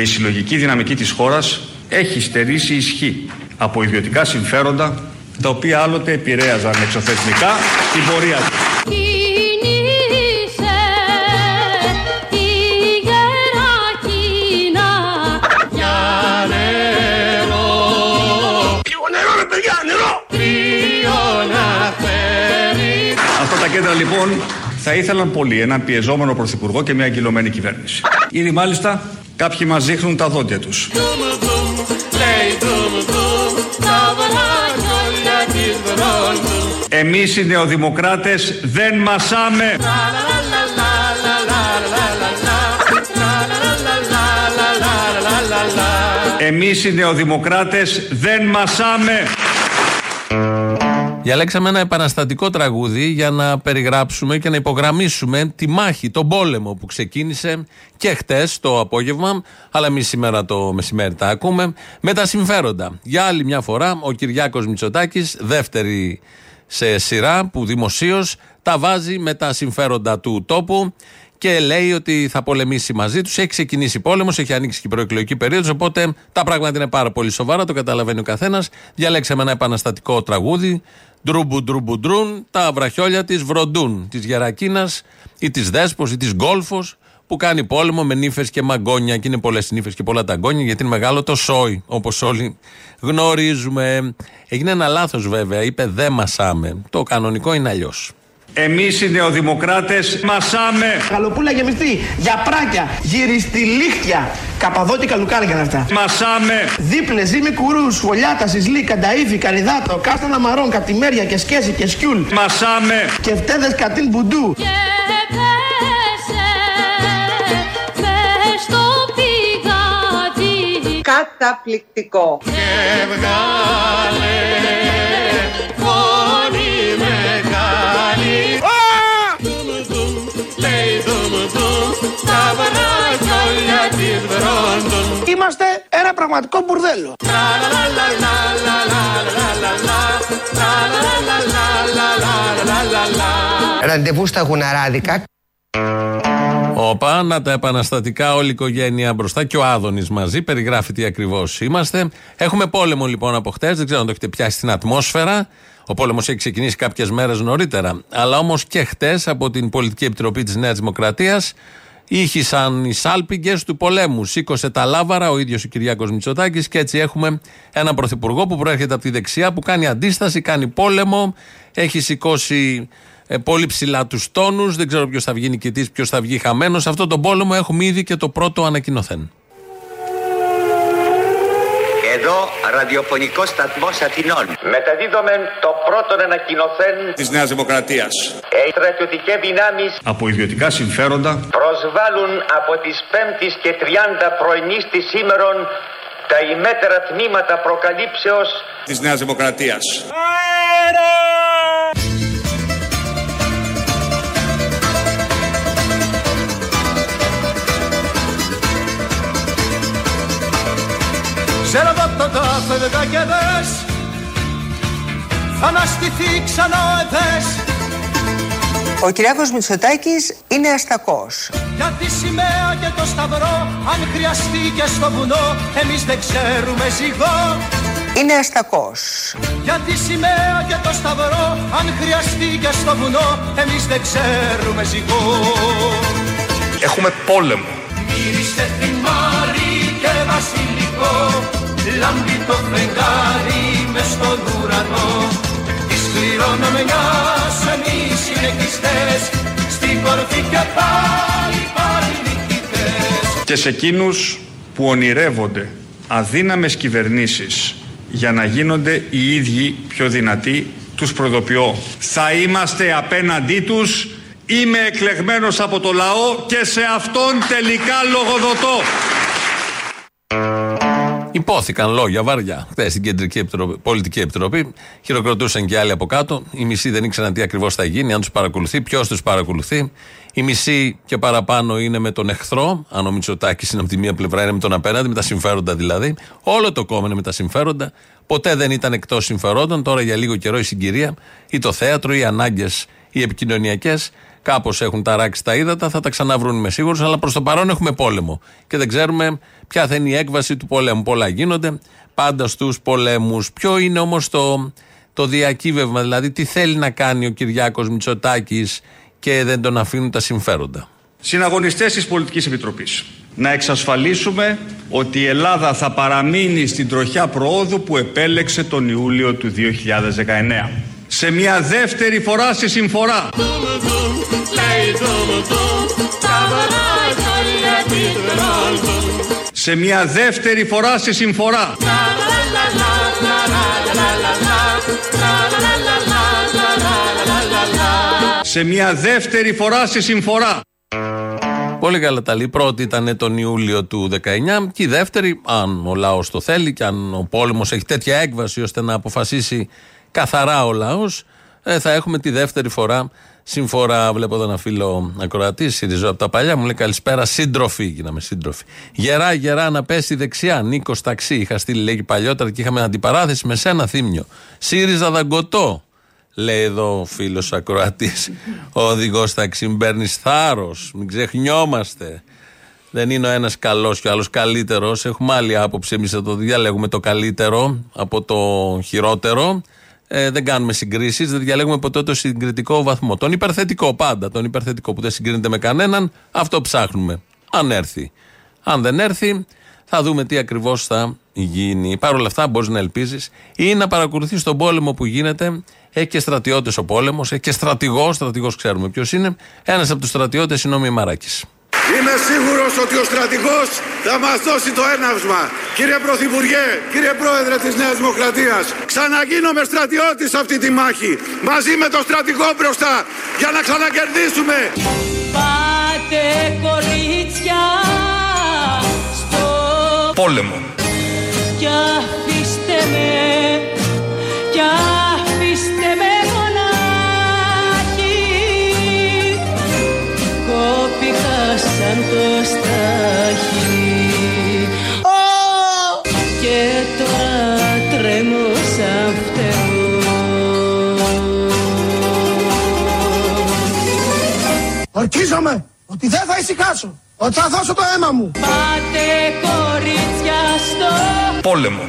και η συλλογική δυναμική της χώρας έχει στερήσει ισχύ από ιδιωτικά συμφέροντα τα οποία άλλοτε επηρέαζαν εξωθεσμικά την πορεία τους. Αυτά τα κέντρα λοιπόν θα ήθελαν πολύ έναν πιεζόμενο πρωθυπουργό και μια αγκυλωμένη κυβέρνηση. Ήδη μάλιστα κάποιοι μας δείχνουν τα δόντια τους. Εμείς οι νεοδημοκράτες δεν μασάμε. Εμείς οι νεοδημοκράτες δεν μασάμε. Διαλέξαμε ένα επαναστατικό τραγούδι για να περιγράψουμε και να υπογραμμίσουμε τη μάχη, τον πόλεμο που ξεκίνησε και χτες το απόγευμα, αλλά εμείς σήμερα το μεσημέρι τα ακούμε, με τα συμφέροντα. Για άλλη μια φορά, ο Κυριάκος Μητσοτάκης, δεύτερη σε σειρά που δημοσίως τα βάζει με τα συμφέροντα του τόπου και λέει ότι θα πολεμήσει μαζί τους. Έχει ξεκινήσει πόλεμος, έχει ανοίξει και η προεκλογική περίοδος. Οπότε τα πράγματα είναι πάρα πολύ σοβαρά, το καταλαβαίνει ο καθένας. Διαλέξαμε ένα επαναστατικό τραγούδι. Ντρούμπου ντρούμπου ντρούν, τα βραχιόλια της Βροντούν, της Γερακίνας ή της Δέσπος ή της Γκόλφος που κάνει πόλεμο με νύφες και μαγκόνια. Και είναι πολλές νύφες και πολλά ταγκόνια, γιατί είναι μεγάλο το σόι, όπως όλοι γνωρίζουμε. Έγινε ένα λάθος βέβαια, είπε δεν μασάμε. Το κανονικό είναι αλλιώς. Εμείς οι νεοδημοκράτες μασάμε. Καλοπούλα γεμιστή, για πράκια, γυριστηλίχτια, καπαδότικα λουκάρια είναι αυτά. Μασάμε. Δίπλε, ζύμη κουρούς, σχολιάτα, σισλή, κανταήφι, καριδάτο, κάστανα μαρών, καπτημέρια και σκέση και σκιούλ. Μασάμε. Και φτέδε κατίν μπουντού. Καταπληκτικό. Είμαστε ένα πραγματικό μπουρδέλο. Ραντεβού στα γουναράδικα. Όπα, να τα επαναστατικά, όλη η οικογένεια μπροστά και ο Άδωνης μαζί. Περιγράφει τι ακριβώς είμαστε. Έχουμε πόλεμο λοιπόν από χτες, δεν ξέρω αν το έχετε πιάσει στην ατμόσφαιρα. Ο πόλεμος έχει ξεκινήσει κάποιες μέρες νωρίτερα. Αλλά όμως και χτες από την Πολιτική Επιτροπή της Νέας Δημοκρατίας ήχησαν οι σάλπιγγες του πολέμου. Σήκωσε τα λάβαρα ο ίδιος ο Κυριάκος Μητσοτάκης και έτσι έχουμε έναν πρωθυπουργό που προέρχεται από τη δεξιά, που κάνει αντίσταση, κάνει πόλεμο, έχει σηκώσει ε, πολύ ψηλά τους τόνους. Δεν ξέρω ποιος θα βγει νικητής, ποιος θα βγει χαμένος. Σε αυτόν τον πόλεμο έχουμε ήδη και το πρώτο ανακοινωθέν. Εδώ ραδιοφωνικό σταθμό Αθηνών. Μεταδίδουμε το πρώτο ανακοινωθέν Της Νέας Δημοκρατίας. Οι στρατιωτικές δυνάμεις Από ιδιωτικά συμφέροντα προσβάλλουν από τις 5η και 30 πρωινής της σήμερον τα ημέτερα τμήματα προκαλύψεως της Νέας Δημοκρατίας. Ξέρω το τάφε δεν και δες Θα αναστηθεί ξανά ο εδές Ο Κυριάκος Μητσοτάκης είναι αστακός. Για τη σημαία και το σταυρό Αν χρειαστεί και στο βουνό Εμείς δεν ξέρουμε ζυγό Είναι αστακός. Για τη σημαία και το σταυρό Αν χρειαστεί και στο βουνό Εμείς δεν ξέρουμε ζυγό Έχουμε πόλεμο. Μύριστε θυμάρι και βασιλικό Λάμπει το φεγγάρι μες στον ουρανό Της κληρονομιάς εμείς συνεχιστές Στην κορφή και πάλι πάλι νικητές Και σε εκείνους που ονειρεύονται αδύναμες κυβερνήσεις για να γίνονται οι ίδιοι πιο δυνατοί, τους προειδοποιώ. Θα είμαστε απέναντί τους, είμαι εκλεγμένος από το λαό και σε αυτόν τελικά λογοδοτώ. Υπόθηκαν λόγια βαριά χθες στην Κεντρική Επιτροπή, Πολιτική Επιτροπή. Χειροκροτούσαν και άλλοι από κάτω. Οι μισοί δεν ήξεραν τι ακριβώς θα γίνει, αν τους παρακολουθεί, ποιος τους παρακολουθεί. Οι μισοί και παραπάνω είναι με τον εχθρό. Αν ο Μητσοτάκης είναι από τη μία πλευρά, είναι με τον απέναντι, με τα συμφέροντα δηλαδή. Όλο το κόμμα είναι με τα συμφέροντα. Ποτέ δεν ήταν εκτός συμφερόντων. Τώρα για λίγο καιρό η συγκυρία ή το θέατρο, οι ανάγκες, οι επικοινωνιακές Κάπως έχουν ταράξει τα ύδατα, θα τα ξαναβρούν είμαι σίγουρος, αλλά προς το παρόν έχουμε πόλεμο. Και δεν ξέρουμε ποια θα είναι η έκβαση του πολέμου. Πολλά γίνονται πάντα στους πολέμους. Ποιο είναι όμως το, το διακύβευμα, δηλαδή τι θέλει να κάνει ο Κυριάκος Μητσοτάκης και δεν τον αφήνουν τα συμφέροντα; Συναγωνιστές της Πολιτικής Επιτροπής. Να εξασφαλίσουμε ότι η Ελλάδα θα παραμείνει στην τροχιά προόδου που επέλεξε τον Ιούλιο του 2019. Σε μια δεύτερη φορά στη συμφορά. Σε μια δεύτερη φορά στη συμφορά. Σε μια δεύτερη φορά στη συμφορά. Πολύ καλά τα λέει. Η πρώτη ήταν τον Ιούλιο του 19 και η δεύτερη, αν ο λαός το θέλει και αν ο πόλεμος έχει τέτοια έκβαση ώστε να αποφασίσει καθαρά ο λαός, θα έχουμε τη δεύτερη φορά συμφορά. Βλέπω εδώ ένα φίλο ακροατή, Σιριζό από τα παλιά, μου λέει καλησπέρα, σύντροφοι. Γίναμε σύντροφοι. Γερά, γερά να πέσει δεξιά. Νίκος ταξί. Είχα στείλει λέγει παλιότερα και είχαμε αντιπαράθεση με σένα θύμιο. ΣΥΡΙΖΑ δαγκωτό. Λέει εδώ ο φίλος ακροατής, ο οδηγός ταξί. Μην παίρνεις θάρρος, μην ξεχνιόμαστε. Δεν είναι ο ένας καλός και ο άλλος καλύτερος. Έχουμε άλλη άποψη. Εμείς εδώ διαλέγουμε το καλύτερο από το χειρότερο. Ε, δεν κάνουμε συγκρίσεις, δεν διαλέγουμε ποτέ το συγκριτικό βαθμό. Τον υπερθετικό πάντα. Τον υπερθετικό που δεν συγκρίνεται με κανέναν, αυτό ψάχνουμε. Αν έρθει. Αν δεν έρθει, θα δούμε τι ακριβώς θα γίνει. Παρ' όλα αυτά, μπορείς να ελπίζεις ή να παρακολουθείς τον πόλεμο που γίνεται. Έχει και στρατιώτες ο πόλεμος, έχει και στρατηγός. Στρατηγός ξέρουμε ποιος είναι. Ένας από τους στρατιώτες είναι ο Μημαράκης. Είμαι σίγουρος ότι ο στρατηγός θα μας δώσει το έναυσμα. Κύριε Πρωθυπουργέ, κύριε Πρόεδρε της Νέας Δημοκρατίας, ξαναγίνομαι στρατιώτης σε αυτή τη μάχη. Μαζί με το στρατηγό μπροστά, για να ξανακερδίσουμε. Πάτε κορίτσια στο Πόλεμο. κι αφήστε με Ορκίζομαι ότι δεν θα ησυχάσω. Ότι θα δώσω το αίμα μου. Πάτε κορίτσια στο Πόλεμο.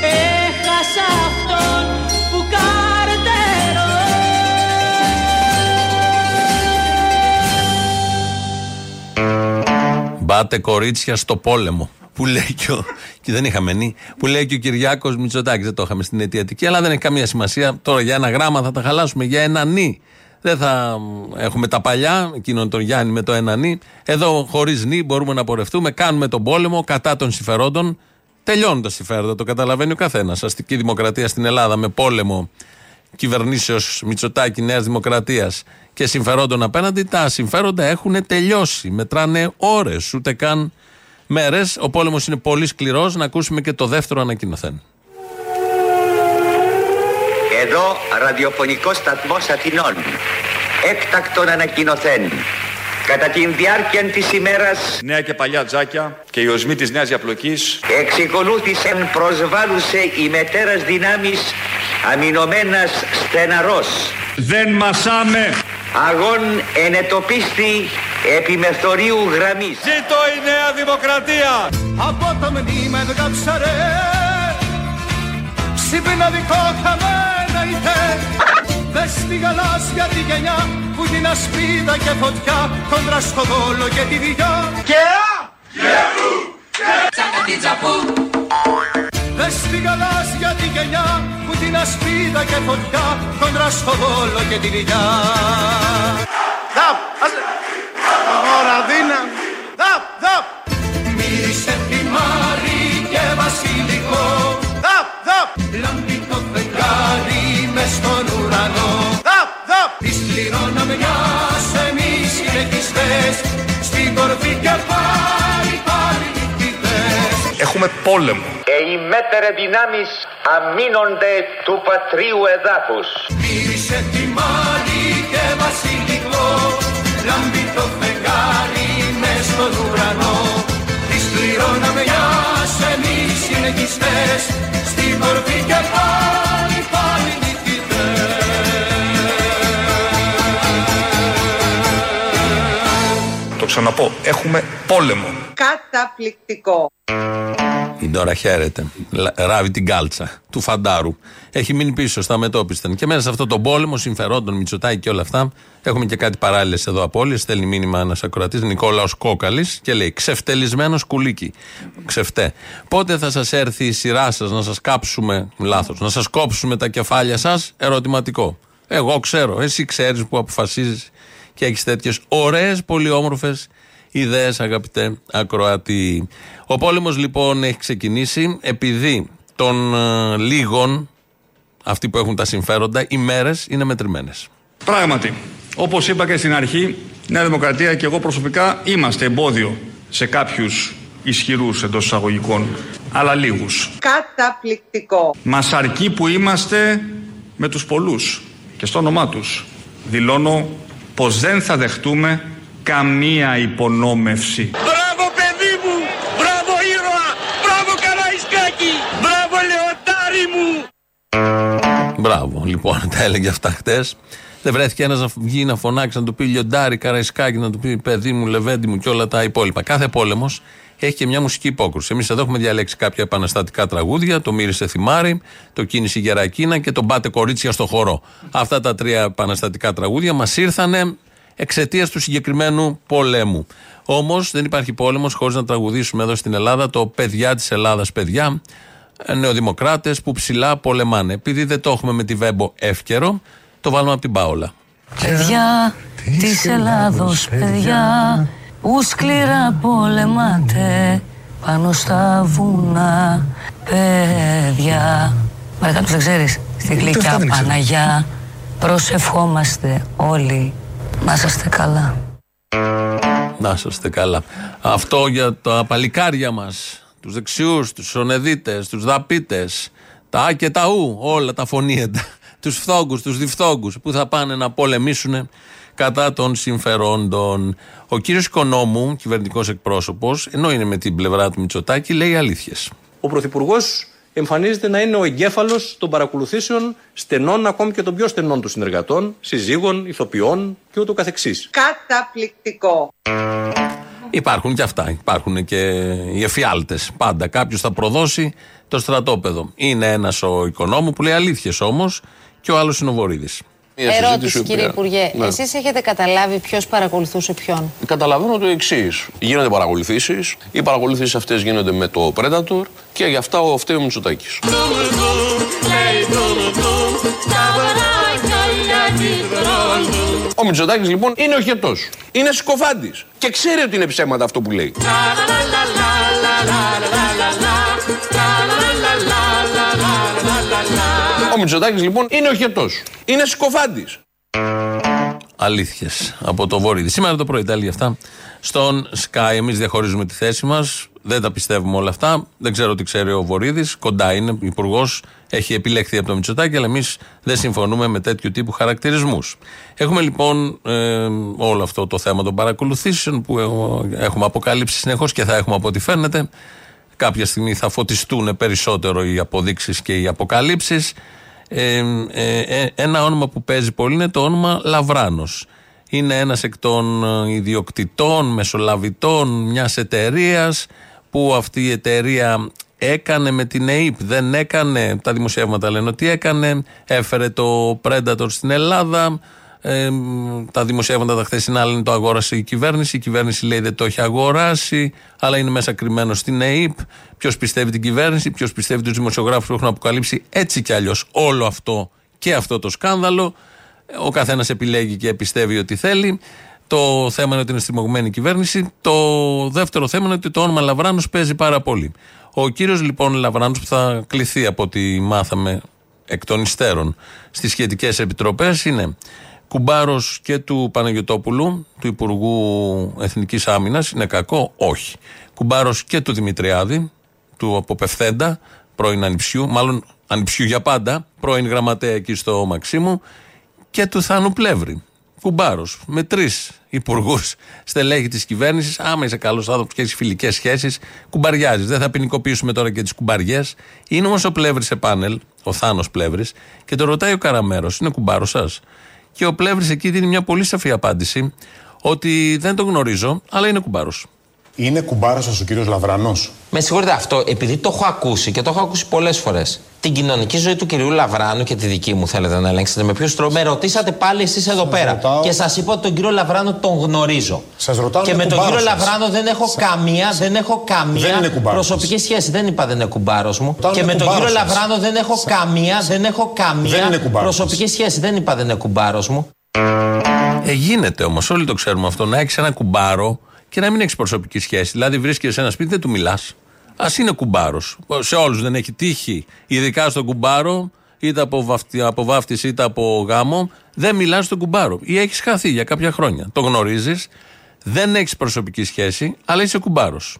Έχασα αυτόν που καρτερώ Μπάτε κορίτσια στο πόλεμο. Που λέει και, ο, και δεν είχαμε νη, που λέει και ο Κυριάκος Μητσοτάκης. Δεν το είχαμε στην αιτιατική, αλλά δεν έχει καμία σημασία. Τώρα για ένα γράμμα θα τα χαλάσουμε για ένα νη. Δεν θα έχουμε τα παλιά, εκείνον τον Γιάννη με το ένα νη. Εδώ χωρίς νη μπορούμε να πορευτούμε, κάνουμε τον πόλεμο κατά των συμφερόντων. Τελειώνουν τα συμφέροντα, το καταλαβαίνει ο καθένας. Αστική δημοκρατία στην Ελλάδα με πόλεμο κυβερνήσεως Μητσοτάκη Νέας Δημοκρατίας και συμφερόντων απέναντι, τα συμφέροντα έχουν τελειώσει. Μετράνε ώρες, ούτε καν μέρες. Ο πόλεμος είναι πολύ σκληρός. Να ακούσουμε και το δεύτερο ανακοινωθέν. Εδώ ραδιοφωνικός σταθμός Αθηνών. Έκτακτον ανακοινωθέν. Κατά την διάρκεια της ημέρας Νέα και παλιά τζάκια και οι οσμοί της νέας διαπλοκής εξεκολούθησαν προσβάλλουσε η μετέρας δυνάμεις αμυνωμένας στεναρός. δεν μασάμε. Αγών ενετοπίστη επιμεθορίου γραμμής. Ζήτω η Νέα Δημοκρατία. Από το μνήμα βγάψαρε Συμπναδικό χαμένα ητε Δες τη γαλάζια τη γενιά Που την ασπίδα και φωτιά Κόντρα στο δόλο και τη διά Και Δες τη γαλάζια τη γενιά Που την ασπίδα και φωτιά Κόντρα στο δόλο και τη διά πόλεμο. Και οι μέτερε δυνάμεις αμήνονται του πατρίου εδάφους. Μύρισε θυμάρι και βασιλικό Λάμπει το φεγγάρι μες στον ουρανό Της κληρονομιάς εμείς οι λεκιστές Στην κορφή και πάλι πάλι νικητές πω, έχουμε πόλεμο. Καταπληκτικό. Η Ντόρα χαίρεται. Λα- Ράβει την κάλτσα του φαντάρου. Έχει μείνει πίσω στα μετόπιστα. Και μέσα σε αυτό τον πόλεμο συμφερόντων, Μητσοτάκη και όλα αυτά, έχουμε και κάτι παράλληλες εδώ απόλυε. Στέλνει μήνυμα ένας ακροατής, Νικόλαος Κόκαλης, και λέει: Ξεφτελισμένος κουλίκι. Ξεφτέ. Πότε θα σας έρθει η σειρά σας να σας κάψουμε, λάθος, να σας κόψουμε τα κεφάλια σας, ερωτηματικό. Εγώ ξέρω, εσύ ξέρεις που αποφασίζεις και έχεις τέτοιες ωραίες, πολύ όμορφες ιδέες, αγαπητέ ακροατή. Ο πόλεμος λοιπόν έχει ξεκινήσει επειδή των ε, λίγων, αυτοί που έχουν τα συμφέροντα, οι μέρες είναι μετρημένες. Πράγματι, όπως είπα και στην αρχή, η Νέα Δημοκρατία και εγώ προσωπικά είμαστε εμπόδιο σε κάποιους ισχυρούς εντός εισαγωγικών, αλλά λίγους. Καταπληκτικό. Μας αρκεί που είμαστε με τους πολλούς και στο όνομά τους. Δηλώνω πως δεν θα δεχτούμε καμία υπονόμευση. Μπράβο παιδί μου! Μπράβο ήρωα! Μπράβο Καραϊσκάκη! Μπράβο Λεωτάρι μου! Μπράβο, λοιπόν, τα έλεγε αυτά χτες. Δεν βρέθηκε ένας να βγει να φωνάξει, να του πει λιοντάρι, καραϊσκάκι, να του πει παιδί μου, λεβέντι μου και όλα τα υπόλοιπα. Κάθε πόλεμος έχει και μια μουσική υπόκρουση. Εμείς εδώ έχουμε διαλέξει κάποια επαναστατικά τραγούδια, το Μύρισε Θυμάρι, το Κίνηση Γερακίνα και το Μπάτε Κορίτσια στο χορό. Αυτά τα τρία επαναστατικά τραγούδια μας ήρθανε εξαιτίας του συγκεκριμένου πολέμου. Όμως δεν υπάρχει πόλεμος χωρίς να τραγουδήσουμε εδώ στην Ελλάδα το Παιδιά της Ελλάδας, παιδιά, νεοδημοκράτες που ψηλά πολεμάνε. Επειδή δεν το έχουμε με τη Βέμπο εύκαιρο, το βάλουμε από την Πάολα. Παιδιά της Ελλάδος, παιδιά που σκληρά πολεμάτε πάνω στα βουνά, παιδιά. Μα κάποιος δεν ξέρεις, στη γλυκιά Παναγιά προσευχόμαστε όλοι να είστε καλά. Να είσαστε καλά. Αυτό για τα παλικάρια μας, τους δεξιούς, τους ονεδίτες, τους δαπίτες, τα α και τα ου, όλα τα φωνήεντα, τους φθόγκους, τους διφθόγκους που θα πάνε να πολεμήσουν κατά των συμφερόντων. Ο κύριος Οικονόμου, κυβερνητικός εκπρόσωπος, ενώ είναι με την πλευρά του Μητσοτάκη, λέει αλήθειες. Ο Πρωθυπουργός εμφανίζεται να είναι ο εγκέφαλος των παρακολουθήσεων στενών, ακόμη και των πιο στενών του συνεργατών, συζύγων, ηθοποιών και ούτω καθεξής. Καταπληκτικό. Υπάρχουν και αυτά. Υπάρχουν και οι εφιάλτες. Πάντα κάποιος θα προδώσει το στρατόπεδο. Είναι ένας ο οικονόμου που λέει αλήθειες όμως και ο άλλος είναι ο Βορύδης. Ερώτηση, κύριε Υπουργέ. Ναι. Εσείς έχετε καταλάβει ποιος παρακολουθούσε ποιον. Καταλαβαίνω το εξή. Γίνονται παρακολουθήσει. Οι παρακολουθήσει αυτέ γίνονται με το Predator και γι' αυτά ο φταίει ο Μητσοτάκη. Ο Μητσοτάκη λοιπόν είναι οχετό. Είναι συκοφάντη. Και ξέρει ότι είναι ψέματα αυτό που λέει. Ο Μητσοτάκης λοιπόν είναι οχετό. Είναι συκοφάντης. Αλήθειες από το Βορύδη. Σήμερα το πρωί τα έλεγε αυτά στον Sky. Εμείς διαχωρίζουμε τη θέση μας. Δεν τα πιστεύουμε όλα αυτά. Δεν ξέρω τι ξέρει ο Βορύδης. Κοντά είναι, υπουργός. Έχει επιλεχθεί από το Μητσοτάκη, αλλά εμείς δεν συμφωνούμε με τέτοιου τύπου χαρακτηρισμούς. Έχουμε λοιπόν ε, όλο αυτό το θέμα των παρακολουθήσεων που ε, έχουμε αποκαλύψει συνεχώς και θα έχουμε από ό,τι φαίνεται. Κάποια στιγμή θα φωτιστούν περισσότερο οι αποδείξεις και οι αποκαλύψεις. Ε, ε, ε, ένα όνομα που παίζει πολύ είναι το όνομα Λαβράνος. Είναι ένας εκ των ε, ιδιοκτητών, μεσολαβητών μιας εταιρείας που αυτή η εταιρεία έκανε με την ΕΕΠ, δεν έκανε, τα δημοσιεύματα λένε ότι έκανε, έφερε το Predator στην Ελλάδα, ε, τα δημοσιεύματα τα χθεσινά λένε το αγόρασε η κυβέρνηση. Η κυβέρνηση λέει δεν το έχει αγοράσει, αλλά είναι μέσα κρυμμένος στην ΕΕΠ. Ποιος πιστεύει την κυβέρνηση, ποιος πιστεύει τους δημοσιογράφους που έχουν αποκαλύψει έτσι κι αλλιώς όλο αυτό και αυτό το σκάνδαλο. Ο καθένας επιλέγει και πιστεύει ότι θέλει. Το θέμα είναι ότι είναι στριμωγμένη η κυβέρνηση. Το δεύτερο θέμα είναι ότι το όνομα Λαβράνος παίζει πάρα πολύ. Ο κύριος λοιπόν Λαβράνος που θα κληθεί από ό,τι μάθαμε εκ των υστέρων στις σχετικές επιτροπές είναι κουμπάρος και του Παναγιοτόπουλου, του Υπουργού Εθνικής Άμυνας. Είναι κακό, όχι. Κουμπάρος και του Δημητριάδη, του Αποπευθέντα, πρώην Ανιψιού, μάλλον Ανιψιού για πάντα, πρώην γραμματέα εκεί στο Μαξίμου, και του Θάνου Πλεύρη. Κουμπάρος. Με τρεις υπουργούς στελέχη της κυβέρνησης. Άμα είσαι καλός άνθρωπος και έχεις φιλικές σχέσεις, κουμπαριάζεις. Δεν θα ποινικοποιήσουμε τώρα και τις κουμπαριές. Είναι όμως ο Πλεύρης σε πάνελ, ο Θάνος Πλεύρης, και το ρωτάει ο Καραμέρος. Είναι κουμπάρος σας; Και ο Πλεύρης εκεί δίνει μια πολύ σαφή απάντηση ότι δεν τον γνωρίζω, αλλά είναι κουμπάρος. Είναι κουμπάρος σας ο κύριος Λαβράνος. Με συγχωρείτε αυτό, επειδή το έχω ακούσει και το έχω ακούσει πολλές φορές. Την κοινωνική ζωή του κυρίου Λαβράνου και τη δική μου θέλετε να ελέγξετε με ποιο τρόπο. Με ρωτήσατε πάλι εσείς εδώ πέρα. ρωτάω- Και σας είπα ότι τον κύριο Λαβράνο τον γνωρίζω. Σας ρωτάω Και είναι με τον κουμπάρος κύριο σας. Λαβράνο δεν έχω καμία, δεν έχω Δεν καμία είναι κουμπάρος προσωπική σχέση. Δεν είπα δεν είναι κουμπάρος μου. Ρωτάω Και είναι με τον κουμπάρος κύριο σας. Λαβράνο δεν έχω καμία, δεν έχω Δεν καμία είναι κουμπάρος προσωπική σχέση. Δεν είπα δεν είναι κουμπάρος μου. Ε, γίνεται όμως, όλοι το ξέρουμε αυτό, να έχεις ένα κουμπάρο και να μην έχεις προσωπική σχέση. Δηλαδή, βρίσκεσαι σε ένα σπίτι, δεν του μιλάς. Α είναι κουμπάρος. Σε όλους δεν έχει τύχει, ειδικά στον κουμπάρο, είτε από, βαφτι, από βάφτιση είτε από γάμο, δεν μιλάς στον κουμπάρο. Ή έχεις χαθεί για κάποια χρόνια. Το γνωρίζεις, δεν έχεις προσωπική σχέση, αλλά είσαι κουμπάρος.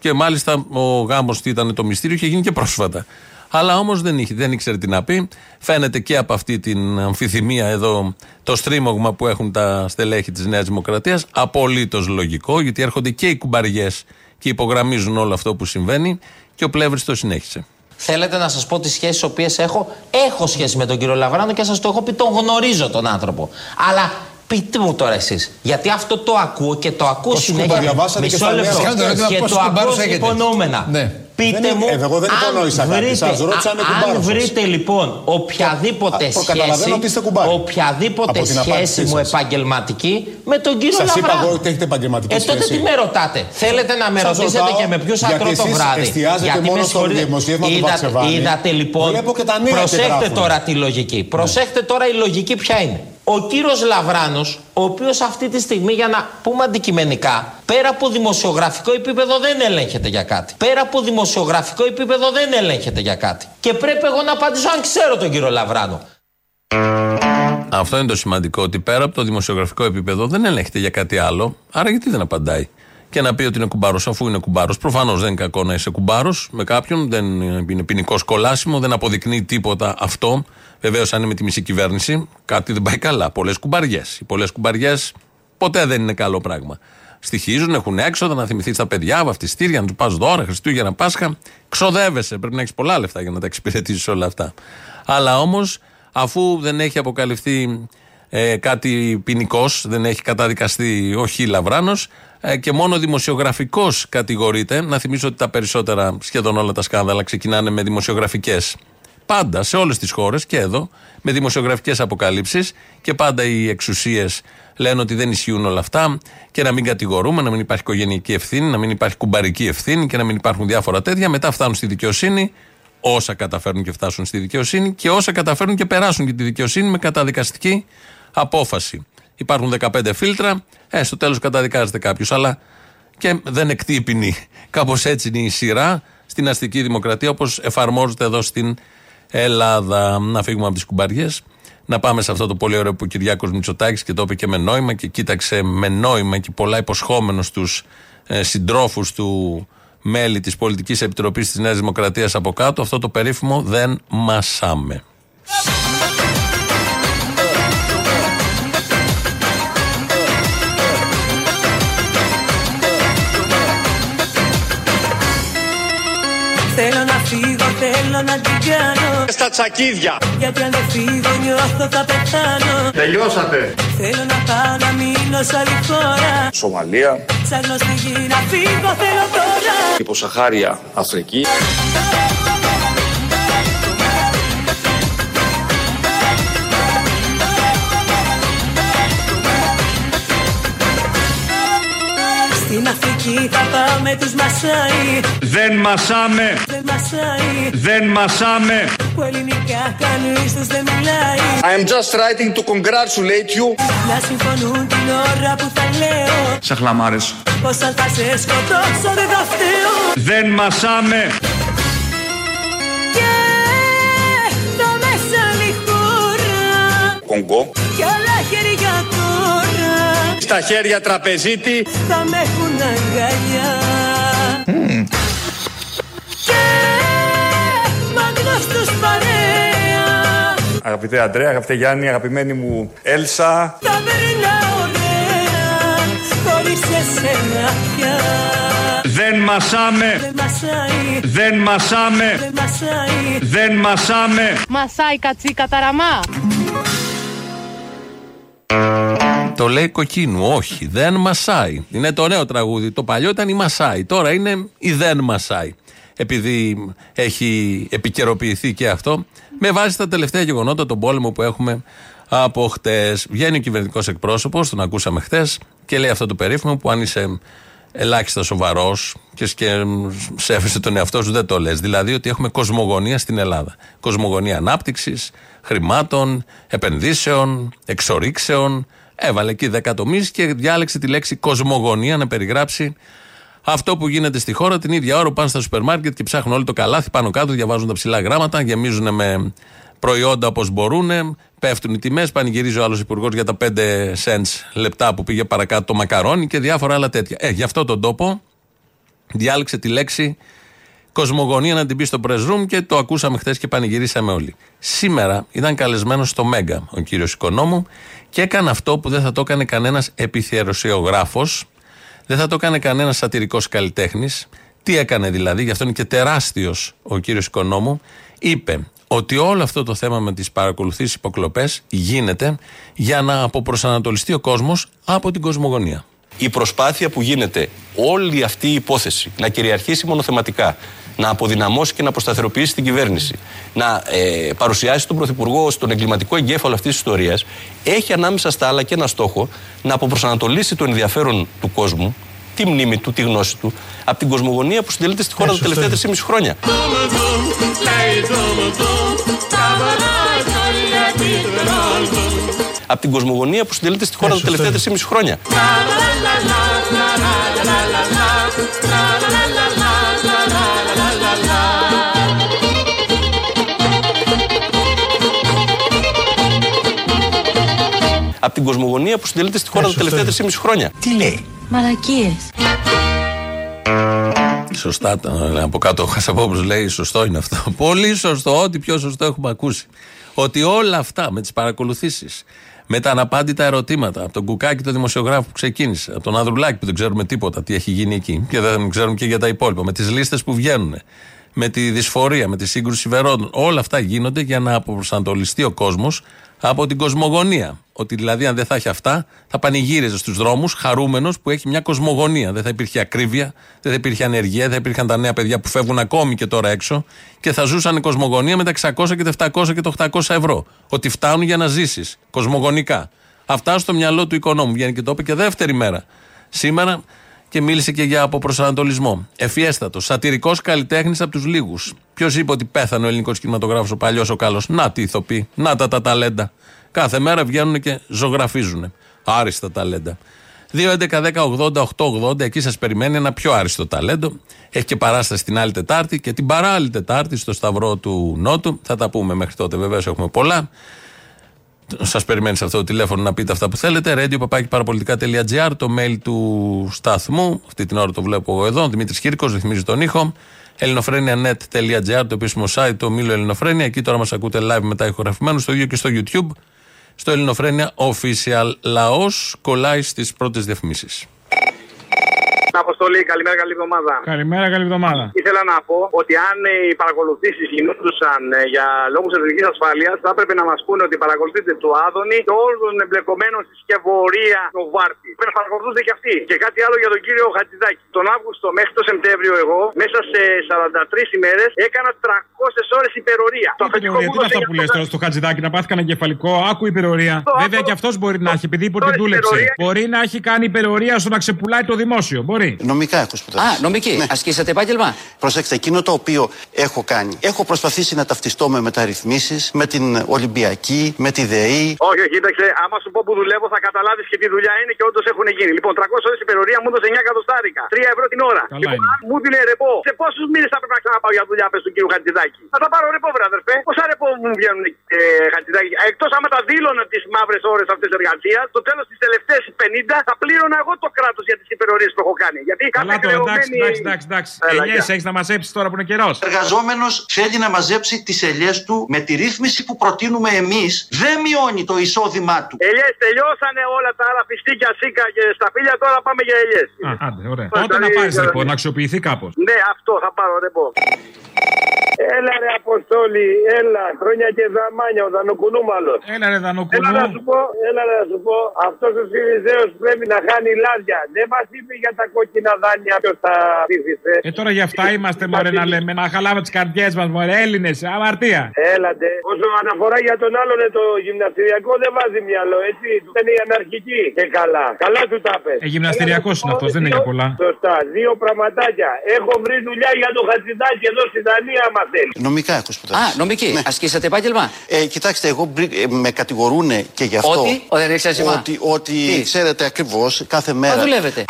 Και μάλιστα ο γάμος τι ήταν το μυστήριο, είχε γίνει και πρόσφατα. Αλλά όμως δεν, είχε, δεν ήξερε τι να πει. Φαίνεται και από αυτή την αμφιθυμία εδώ, το στρίμωγμα που έχουν τα στελέχη της Νέας Δημοκρατίας. Απολύτως λογικό, γιατί έρχονται και οι κουμπαριές και υπογραμμίζουν όλο αυτό που συμβαίνει. Και ο Πλεύρης το συνέχισε. Θέλετε να σας πω τις σχέσεις οποίες έχω; Έχω σχέση με τον κύριο Λαβράνο και σας το έχω πει, τον γνωρίζω τον άνθρωπο. Αλλά πείτε μου τώρα εσείς, γιατί αυτό το ακούω και το ακούω Πόσους συνέχεια. κουμπαριαβάσατε και Μισό στα λεπτό. νέα Κάντε το ερώτημα, Και πόσους το κουμπάρους ακούω έχετε. υπονοούμενα. Ναι. Πείτε Δεν μου. είναι- εγώ δεν αν υπονοήσα κάτι. βρείτε- Σας ρώτησα αν είναι αν κουμπάρος σας. βρείτε λοιπόν οποιαδήποτε Α, προκαταλαβαίνω σχέση, ότι είστε κουμπάρι. οποιαδήποτε Από την σχέση απάντησή μου σας. επαγγελματική με τον κύριο Σας είπα Λαβράνο. εγώ ότι έχετε επαγγελματική ε, τότε σχέση. τι με ρωτάτε; Θέλετε να με Σας ρωτήσετε ρωτάω, και με ποιους γιατί ατρώ το εσείς βράδυ; εστιάζετε Γιατί μόνο με στο συγχωρείτε. δημοσίευμα του Είδατε- Βαρσεβάνη. Είδατε λοιπόν. Βλέπω και τα νέα τι Προσέχτε γράφουνε. τώρα τη λογική. Προσέχτε τώρα η λογική ποια είναι. Ο κύριος Λαβράνος, ο οποίος αυτή τη στιγμή, για να πούμε αντικειμενικά, πέρα από δημοσιογραφικό επίπεδο δεν ελέγχεται για κάτι. Πέρα από δημοσιογραφικό επίπεδο δεν ελέγχεται για κάτι. Και πρέπει εγώ να απαντήσω αν ξέρω τον κύριο Λαβράνο. Αυτό είναι το σημαντικό, ότι πέρα από το δημοσιογραφικό επίπεδο δεν ελέγχεται για κάτι άλλο. Άρα γιατί δεν απαντάει; Και να πει ότι είναι κουμπάρος, αφού είναι κουμπάρος. Προφανώς δεν είναι κακό να είσαι κουμπάρος με κάποιον, δεν είναι ποινικό κολάσιμο, δεν αποδεικνύει τίποτα αυτό. Βεβαίως, αν είναι με τη μισή κυβέρνηση, κάτι δεν πάει καλά. Πολλές κουμπαριές. Οι πολλές κουμπαριές ποτέ δεν είναι καλό πράγμα. Στοιχίζουν, έχουν έξοδα, να θυμηθεί τα παιδιά, βαφτιστήρια, να του πας δώρα, Χριστούγεννα, Πάσχα. Ξοδεύεσαι. Πρέπει να έχεις πολλά λεφτά για να τα εξυπηρετήσεις όλα αυτά. Αλλά όμως, αφού δεν έχει αποκαλυφθεί ε, κάτι ποινικός, δεν έχει καταδικαστεί ο Χ. Λαβράνο ε, και μόνο δημοσιογραφικός κατηγορείται. Να θυμίσω ότι τα περισσότερα, σχεδόν όλα τα σκάνδαλα ξεκινάνε με δημοσιογραφικές. Πάντα σε όλες τις χώρες και εδώ, με δημοσιογραφικές αποκαλύψεις και πάντα οι εξουσίες λένε ότι δεν ισχύουν όλα αυτά και να μην κατηγορούμε, να μην υπάρχει οικογενειακή ευθύνη, να μην υπάρχει κουμπαρική ευθύνη και να μην υπάρχουν διάφορα τέτοια. Μετά φτάνουν στη δικαιοσύνη όσα καταφέρνουν και φτάσουν στη δικαιοσύνη και όσα καταφέρνουν και περάσουν και τη δικαιοσύνη με καταδικαστική απόφαση. Υπάρχουν 15 φίλτρα, ε, στο τέλος καταδικάζεται κάποιος, αλλά και δεν εκτεί η ποινή. Κάπως έτσι είναι η σειρά στην αστική δημοκρατία όπως εφαρμόζεται εδώ στην Ελλάδα. Να φύγουμε από τις κουμπαριές. Να πάμε σε αυτό το πολύ ωραίο που ο Κυριάκος Μητσοτάκης και το είπε και με νόημα και κοίταξε με νόημα και πολλά υποσχόμενος στου ε, συντρόφους του μέλη της Πολιτικής Επιτροπής της Νέας Δημοκρατίας από κάτω. Αυτό το περίφημο δεν μασάμε. Θέλω να φύγω, θέλω να την κάνω Στα τσακίδια. Γιατί αν δεν φύγω νιώθω θα πεθάνω Τελειώσατε. Θέλω να πάω να μείνω σε άλλη χώρα Σομαλία, Ψάχνω στη γη να φύγω θέλω τώρα υποσαχάρια Αφρική. Στην Αφρική θα πάω με τους Μασάι Δεν μασάμε. Δεν μασάι Δεν μασάμε. Που ελληνικά κανείς τους δεν μιλάει I am just writing to congratulate you. Να συμφωνούν την ώρα που θα λέω Σε χλαμάρες. Πως αν θα σε σκοτώσω δεν θα φταίω Δεν μασάμε. Και θα μέσα άλλη χώρα Κονγκό. Κι άλλα χέρια τώρα Στα χέρια τραπεζίτη. θα με έχουν αγκαλιά Και μ' αγνώστους παρέα Αγαπητέ Αντρέα, αγαπητέ Γιάννη, αγαπημένη μου Έλσα. Θα περνάω ωραία χωρίς εσένα πια Δεν μασάμε. Δεν μασάει, Δεν μασάμε. δεν μασάει Δεν μασάμε. Μασάι κατσίκα ταραμά. Το λέει κοκκίνου. Όχι, δεν μασάει. Είναι το νέο τραγούδι. Το παλιό ήταν η Μασάη. Τώρα είναι η δεν μασάει. Επειδή έχει επικαιροποιηθεί και αυτό, με βάση τα τελευταία γεγονότα, τον πόλεμο που έχουμε από χτες. Βγαίνει ο κυβερνητικός εκπρόσωπος, τον ακούσαμε χτες, και λέει αυτό το περίφημο που αν είσαι ελάχιστα σοβαρός και σκε- σέβεσαι τον εαυτό σου, δεν το λες. Δηλαδή ότι έχουμε κοσμογονία στην Ελλάδα. Κοσμογονία ανάπτυξης, χρημάτων, επενδύσεων, εξορίξεων. Έβαλε εκεί δεκατομεί και διάλεξε τη λέξη κοσμογονία να περιγράψει αυτό που γίνεται στη χώρα την ίδια ώρα που πάνε στα σούπερ μάρκετ και ψάχνουν όλοι το καλάθι πάνω κάτω, διαβάζουν τα ψηλά γράμματα, γεμίζουν με προϊόντα όπως μπορούν, πέφτουν οι τιμές, πανηγυρίζει ο άλλος υπουργός για τα 5 cents λεπτά που πήγε παρακάτω το μακαρόνι και διάφορα άλλα τέτοια. Ε, γι' αυτό τον τόπο διάλεξε τη λέξη κοσμογονία να την πει στο press room και το ακούσαμε χθες και πανηγυρίσαμε όλοι. Σήμερα ήταν καλεσμένος στο Μέγκα ο κύριος Οικονόμου και έκανε αυτό που δεν θα το έκανε κανένας επιθεωρησιογράφος, δεν θα το έκανε κανένας σατυρικός καλλιτέχνης. Τι έκανε δηλαδή, γι' αυτό είναι και τεράστιος ο κύριος Οικονόμου, είπε ότι όλο αυτό το θέμα με τις παρακολουθήσεις υποκλοπές γίνεται για να αποπροσανατολιστεί ο κόσμος από την κοσμογονία. η προσπάθεια που γίνεται όλη αυτή η υπόθεση να κυριαρχήσει μονοθεματικά, να αποδυναμώσει και να αποσταθεροποιήσει την κυβέρνηση, να ε, παρουσιάσει τον Πρωθυπουργό ως τον εγκληματικό εγκέφαλο αυτή τη ιστορία, έχει ανάμεσα στα άλλα και ένα στόχο να αποπροσανατολίσει το ενδιαφέρον του κόσμου, τη μνήμη του, τη γνώση του, από την κοσμογονία που συντελείται στη χώρα τα τελευταία 3,5 χρόνια. Από την κοσμογονία που συντελείται στη χώρα τα τελευταία 3,5 χρόνια. Από την κοσμογονία που συντελείται στη χώρα τα τελευταία 3,5 χρόνια. Τι λέει; Μαλακίες. Σωστά, το- από κάτω ο Χασαπόπουλος λέει: Σωστό είναι αυτό. Πολύ σωστό, ό,τι πιο σωστό έχουμε ακούσει. Ότι όλα αυτά με τις παρακολουθήσεις, με τα αναπάντητα ερωτήματα, από τον Κουκάκη, τον δημοσιογράφο που ξεκίνησε, από τον Ανδρουλάκη που δεν ξέρουμε τίποτα τι έχει γίνει εκεί και δεν ξέρουμε και για τα υπόλοιπα, με τις λίστες που βγαίνουν, με τη δυσφορία, με τη σύγκρουση συμφερόντων. Όλα αυτά γίνονται για να αποπροσανατολιστεί ο κόσμος από την κοσμογονία. Ότι δηλαδή, αν δεν θα έχει αυτά, θα πανηγύριζε στους δρόμους χαρούμενος που έχει μια κοσμογονία. Δεν θα υπήρχε ακρίβεια, δεν θα υπήρχε ανεργία, δεν θα υπήρχαν τα νέα παιδιά που φεύγουν ακόμη και τώρα έξω και θα ζούσαν η κοσμογονία με τα 600 και τα 700 και τα 800 ευρώ. Ότι φτάνουν για να ζήσεις κοσμογονικά. Αυτά στο μυαλό του οικονόμου. Βγαίνει και το είπε και δεύτερη μέρα. Σήμερα και μίλησε και για αποπροσανατολισμό. Εφιέστατος, σατυρικός καλλιτέχνης από τους λίγους. Ποιος είπε ότι πέθανε ο ελληνικός κινηματογράφος, ο παλιός ο καλός; Να τι ηθοποιοί, να τα τα ταλέντα. Κάθε μέρα βγαίνουν και ζωγραφίζουν. Άριστα ταλέντα. 2.11.10.80.880 εκεί σας περιμένει ένα πιο άριστο ταλέντο. Έχει και παράσταση την άλλη Τετάρτη και την παράλληλη Τετάρτη στο Σταυρό του Νότου. Θα τα πούμε μέχρι τότε, βεβαίως έχουμε πολλά. Σας περιμένει σε αυτό το τηλέφωνο να πείτε αυτά που θέλετε. Radio papakiparapolitica.gr, το mail του σταθμού. Αυτή την ώρα το βλέπω εγώ εδώ. Δημήτρης Κύρκος ρυθμίζει τον ήχο. ελληνοφρένια.net.gr, το επίσημο site, το μήλο Ελληνοφρένια. Εκεί τώρα μας ακούτε live μετά ηχογραφημένου. Στο ίδιο και στο YouTube. Στο Ελληνοφρένια Official Λαός κολλάει στις πρώτες διαφημίσεις. Αποστολή, καλημέρα, καλή εβδομάδα. Καλημέρα, καλή εβδομάδα. Ήθελα να πω ότι αν ε, οι παρακολουθήσεις γινόντουσαν ε, για λόγους εθνική ασφάλειας, θα έπρεπε να μας πούνε ότι παρακολουθείτε του Άδωνη και όλων των εμπλεκομένων στη σκευωρία του Βάρτη. Πρέπει να παρακολουθούνται και αυτοί. Και κάτι άλλο για τον κύριο Χατζηδάκη. Τον Αύγουστο μέχρι το Σεπτέμβριο, εγώ μέσα σε 43 ημέρες έκανα 300 ώρες υπερορία. Το αφεντικό Υπερορία, μου τι είναι έδωσε αυτά που λες τώρα στο Χατζηδάκι, να πάθει κανένα κεφαλικό. Άκου υπερορία. Το Βέβαια άκου- και αυτός μπορεί να έχει, επειδή είπε ότι Τώρα δούλεψε. υπερορία- Μπορεί να έχει κάνει υπερορία στο να ξεπουλάει το δημόσιο. Μπορεί. Νομικά έχω σπουδάσει. Α, νομική. Ασκήσατε επάγγελμα; Προσέξτε, εκείνο το οποίο έχω κάνει. Έχω προσπαθήσει να ταυτιστώ με μεταρρυθμίσεις, με την Ολυμπιακή, με τη ΔΕΗ. Όχι, όχι, κοίταξε, άμα σου πω που δουλεύω θα καταλάβεις και τι δουλειά είναι και όντως έχουν γίνει. Λοιπόν, 300 ώρες υπερορία μου έδωσε 9 εκατοστάρικα. 3 ευρώ την ώρα. Καλά λοιπόν, είναι. αν μου δίνει ρεπό, σε πόσους μήνες θα πρέπει να ξαναπάω για δουλειά, πες του κύριου Χατζηδάκη; Θα τα πάρω ρεπό, βρε αδερφέ. Πόσα ρεπό μου βγαίνουν, ε, Χατζηδάκη; Εκτός άμα τα δήλωνα τις μαύρες ώρες αυτές εργασίας, το τέλος της τελευταίας 50 θα πλήρωνα εγώ το κράτος για τις υπερορίες που έχω κάνει. Γιατί κάθε Καλά τώρα, εντάξει, κρεωμένη- εντάξει, εντάξει. εντάξει. Έλα, Ελιές γεια. έχεις να μαζέψεις τώρα που είναι καιρός. Ο εργαζόμενος θέλει να μαζέψει τις ελιές του με τη ρύθμιση που προτείνουμε εμείς. Δεν μειώνει το εισόδημά του. Ελιές, τελειώσανε όλα τα άλλα πιστίκια, σίκα και σταφύλια, τώρα πάμε για ελιές. Α, άντε, ωραία. Πότε Τότε να θα πάρει είναι, λοιπόν, καλά. να αξιοποιηθεί κάπως. Ναι, αυτό θα πάρω ρεπό. Έλα ρε Αποστόλη, έλα, χρόνια και δαμάνια, ο Δανοκουνούμαλο. Έλα ρε Έλα Δανοκουνού. να σου πω, έλα να σου πω, αυτός ο Σιριζέος πρέπει να χάνει λάδια. Δεν μας είπε για τα κόκκινα δάνεια ποιος τα ψήφισε. Ε, τώρα για αυτά είμαστε μωρέ να λέμε. Να χαλάμε τις καρδιές μας, μωρέ. Έλληνες, αμαρτία. Έλατε. Όσο αναφορά για τον άλλον ε, το γυμναστηριακό δεν βάζει μυαλό, έτσι. Του είναι η αναρχική. Και καλά. Καλά του τα πες. Ε, γυμναστηριακός είναι αυτός, δεν είναι για πολλά. Σωστά. Δύο πραγματάκια. Έχω βρει δουλειά για το Χατζηδάκι εδώ στη Δανία, άμα θέλεις. Νομικά έχω σπουδάσει. Α, νομική. Ασκήσατε επάγγελμα; Ε, κοιτάξτε, εγώ μπρι- ε, με κατηγορούν και γι' αυτό. Ότι; Ο, δεν έχεις άσχημα. Ότι, ότι Τι; ξέρετε ακριβώς κάθε μέρα. Μα δουλεύετε;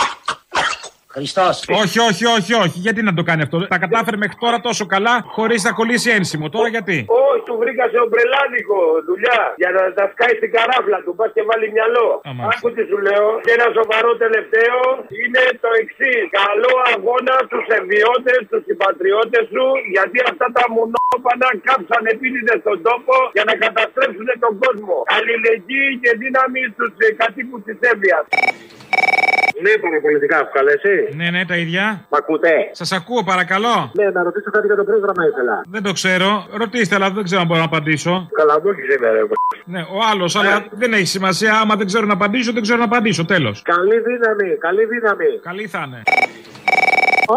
Χριστός. Όχι, όχι, όχι, όχι. Γιατί να το κάνει αυτό; Τα κατάφερε μέχρι τώρα τόσο καλά χωρίς να κολλήσει ένσημο. Τώρα γιατί; Όχι, του βρήκα σε ομπρελάδικο δουλειά για να τα σκάει στην καράφλα του. Πας και βάλει μυαλό. Αμάς. Άκου τι σου λέω. Και ένα σοβαρό τελευταίο είναι το εξής. Καλό αγώνα στους ευβιώτες, στους συμπατριώτες σου, γιατί αυτά τα μονόπανα κάψαν επίτηδες στον τόπο για να καταστρέψουν τον κόσμο. Αλληλεγγύη και δύναμη στους κατοίκους της Εύβοιας. Ναι, παραπολιτικά έχω καλέσει. Ναι, ναι, τα ίδια. Μ' ακούτε; Σας ακούω, παρακαλώ. Ναι, να ρωτήσω κάτι για το πρόγραμμα ήθελα. Δεν το ξέρω. Ρωτήστε, αλλά δεν ξέρω αν μπορώ να απαντήσω. Καλά, μου έχεις είμαι, ρε. Ναι, ο άλλος, αλλά δεν έχει σημασία. Άμα δεν ξέρω να απαντήσω, δεν ξέρω να απαντήσω. Τέλος. Καλή δύναμη, καλή δύναμη. Καλή θα είναι.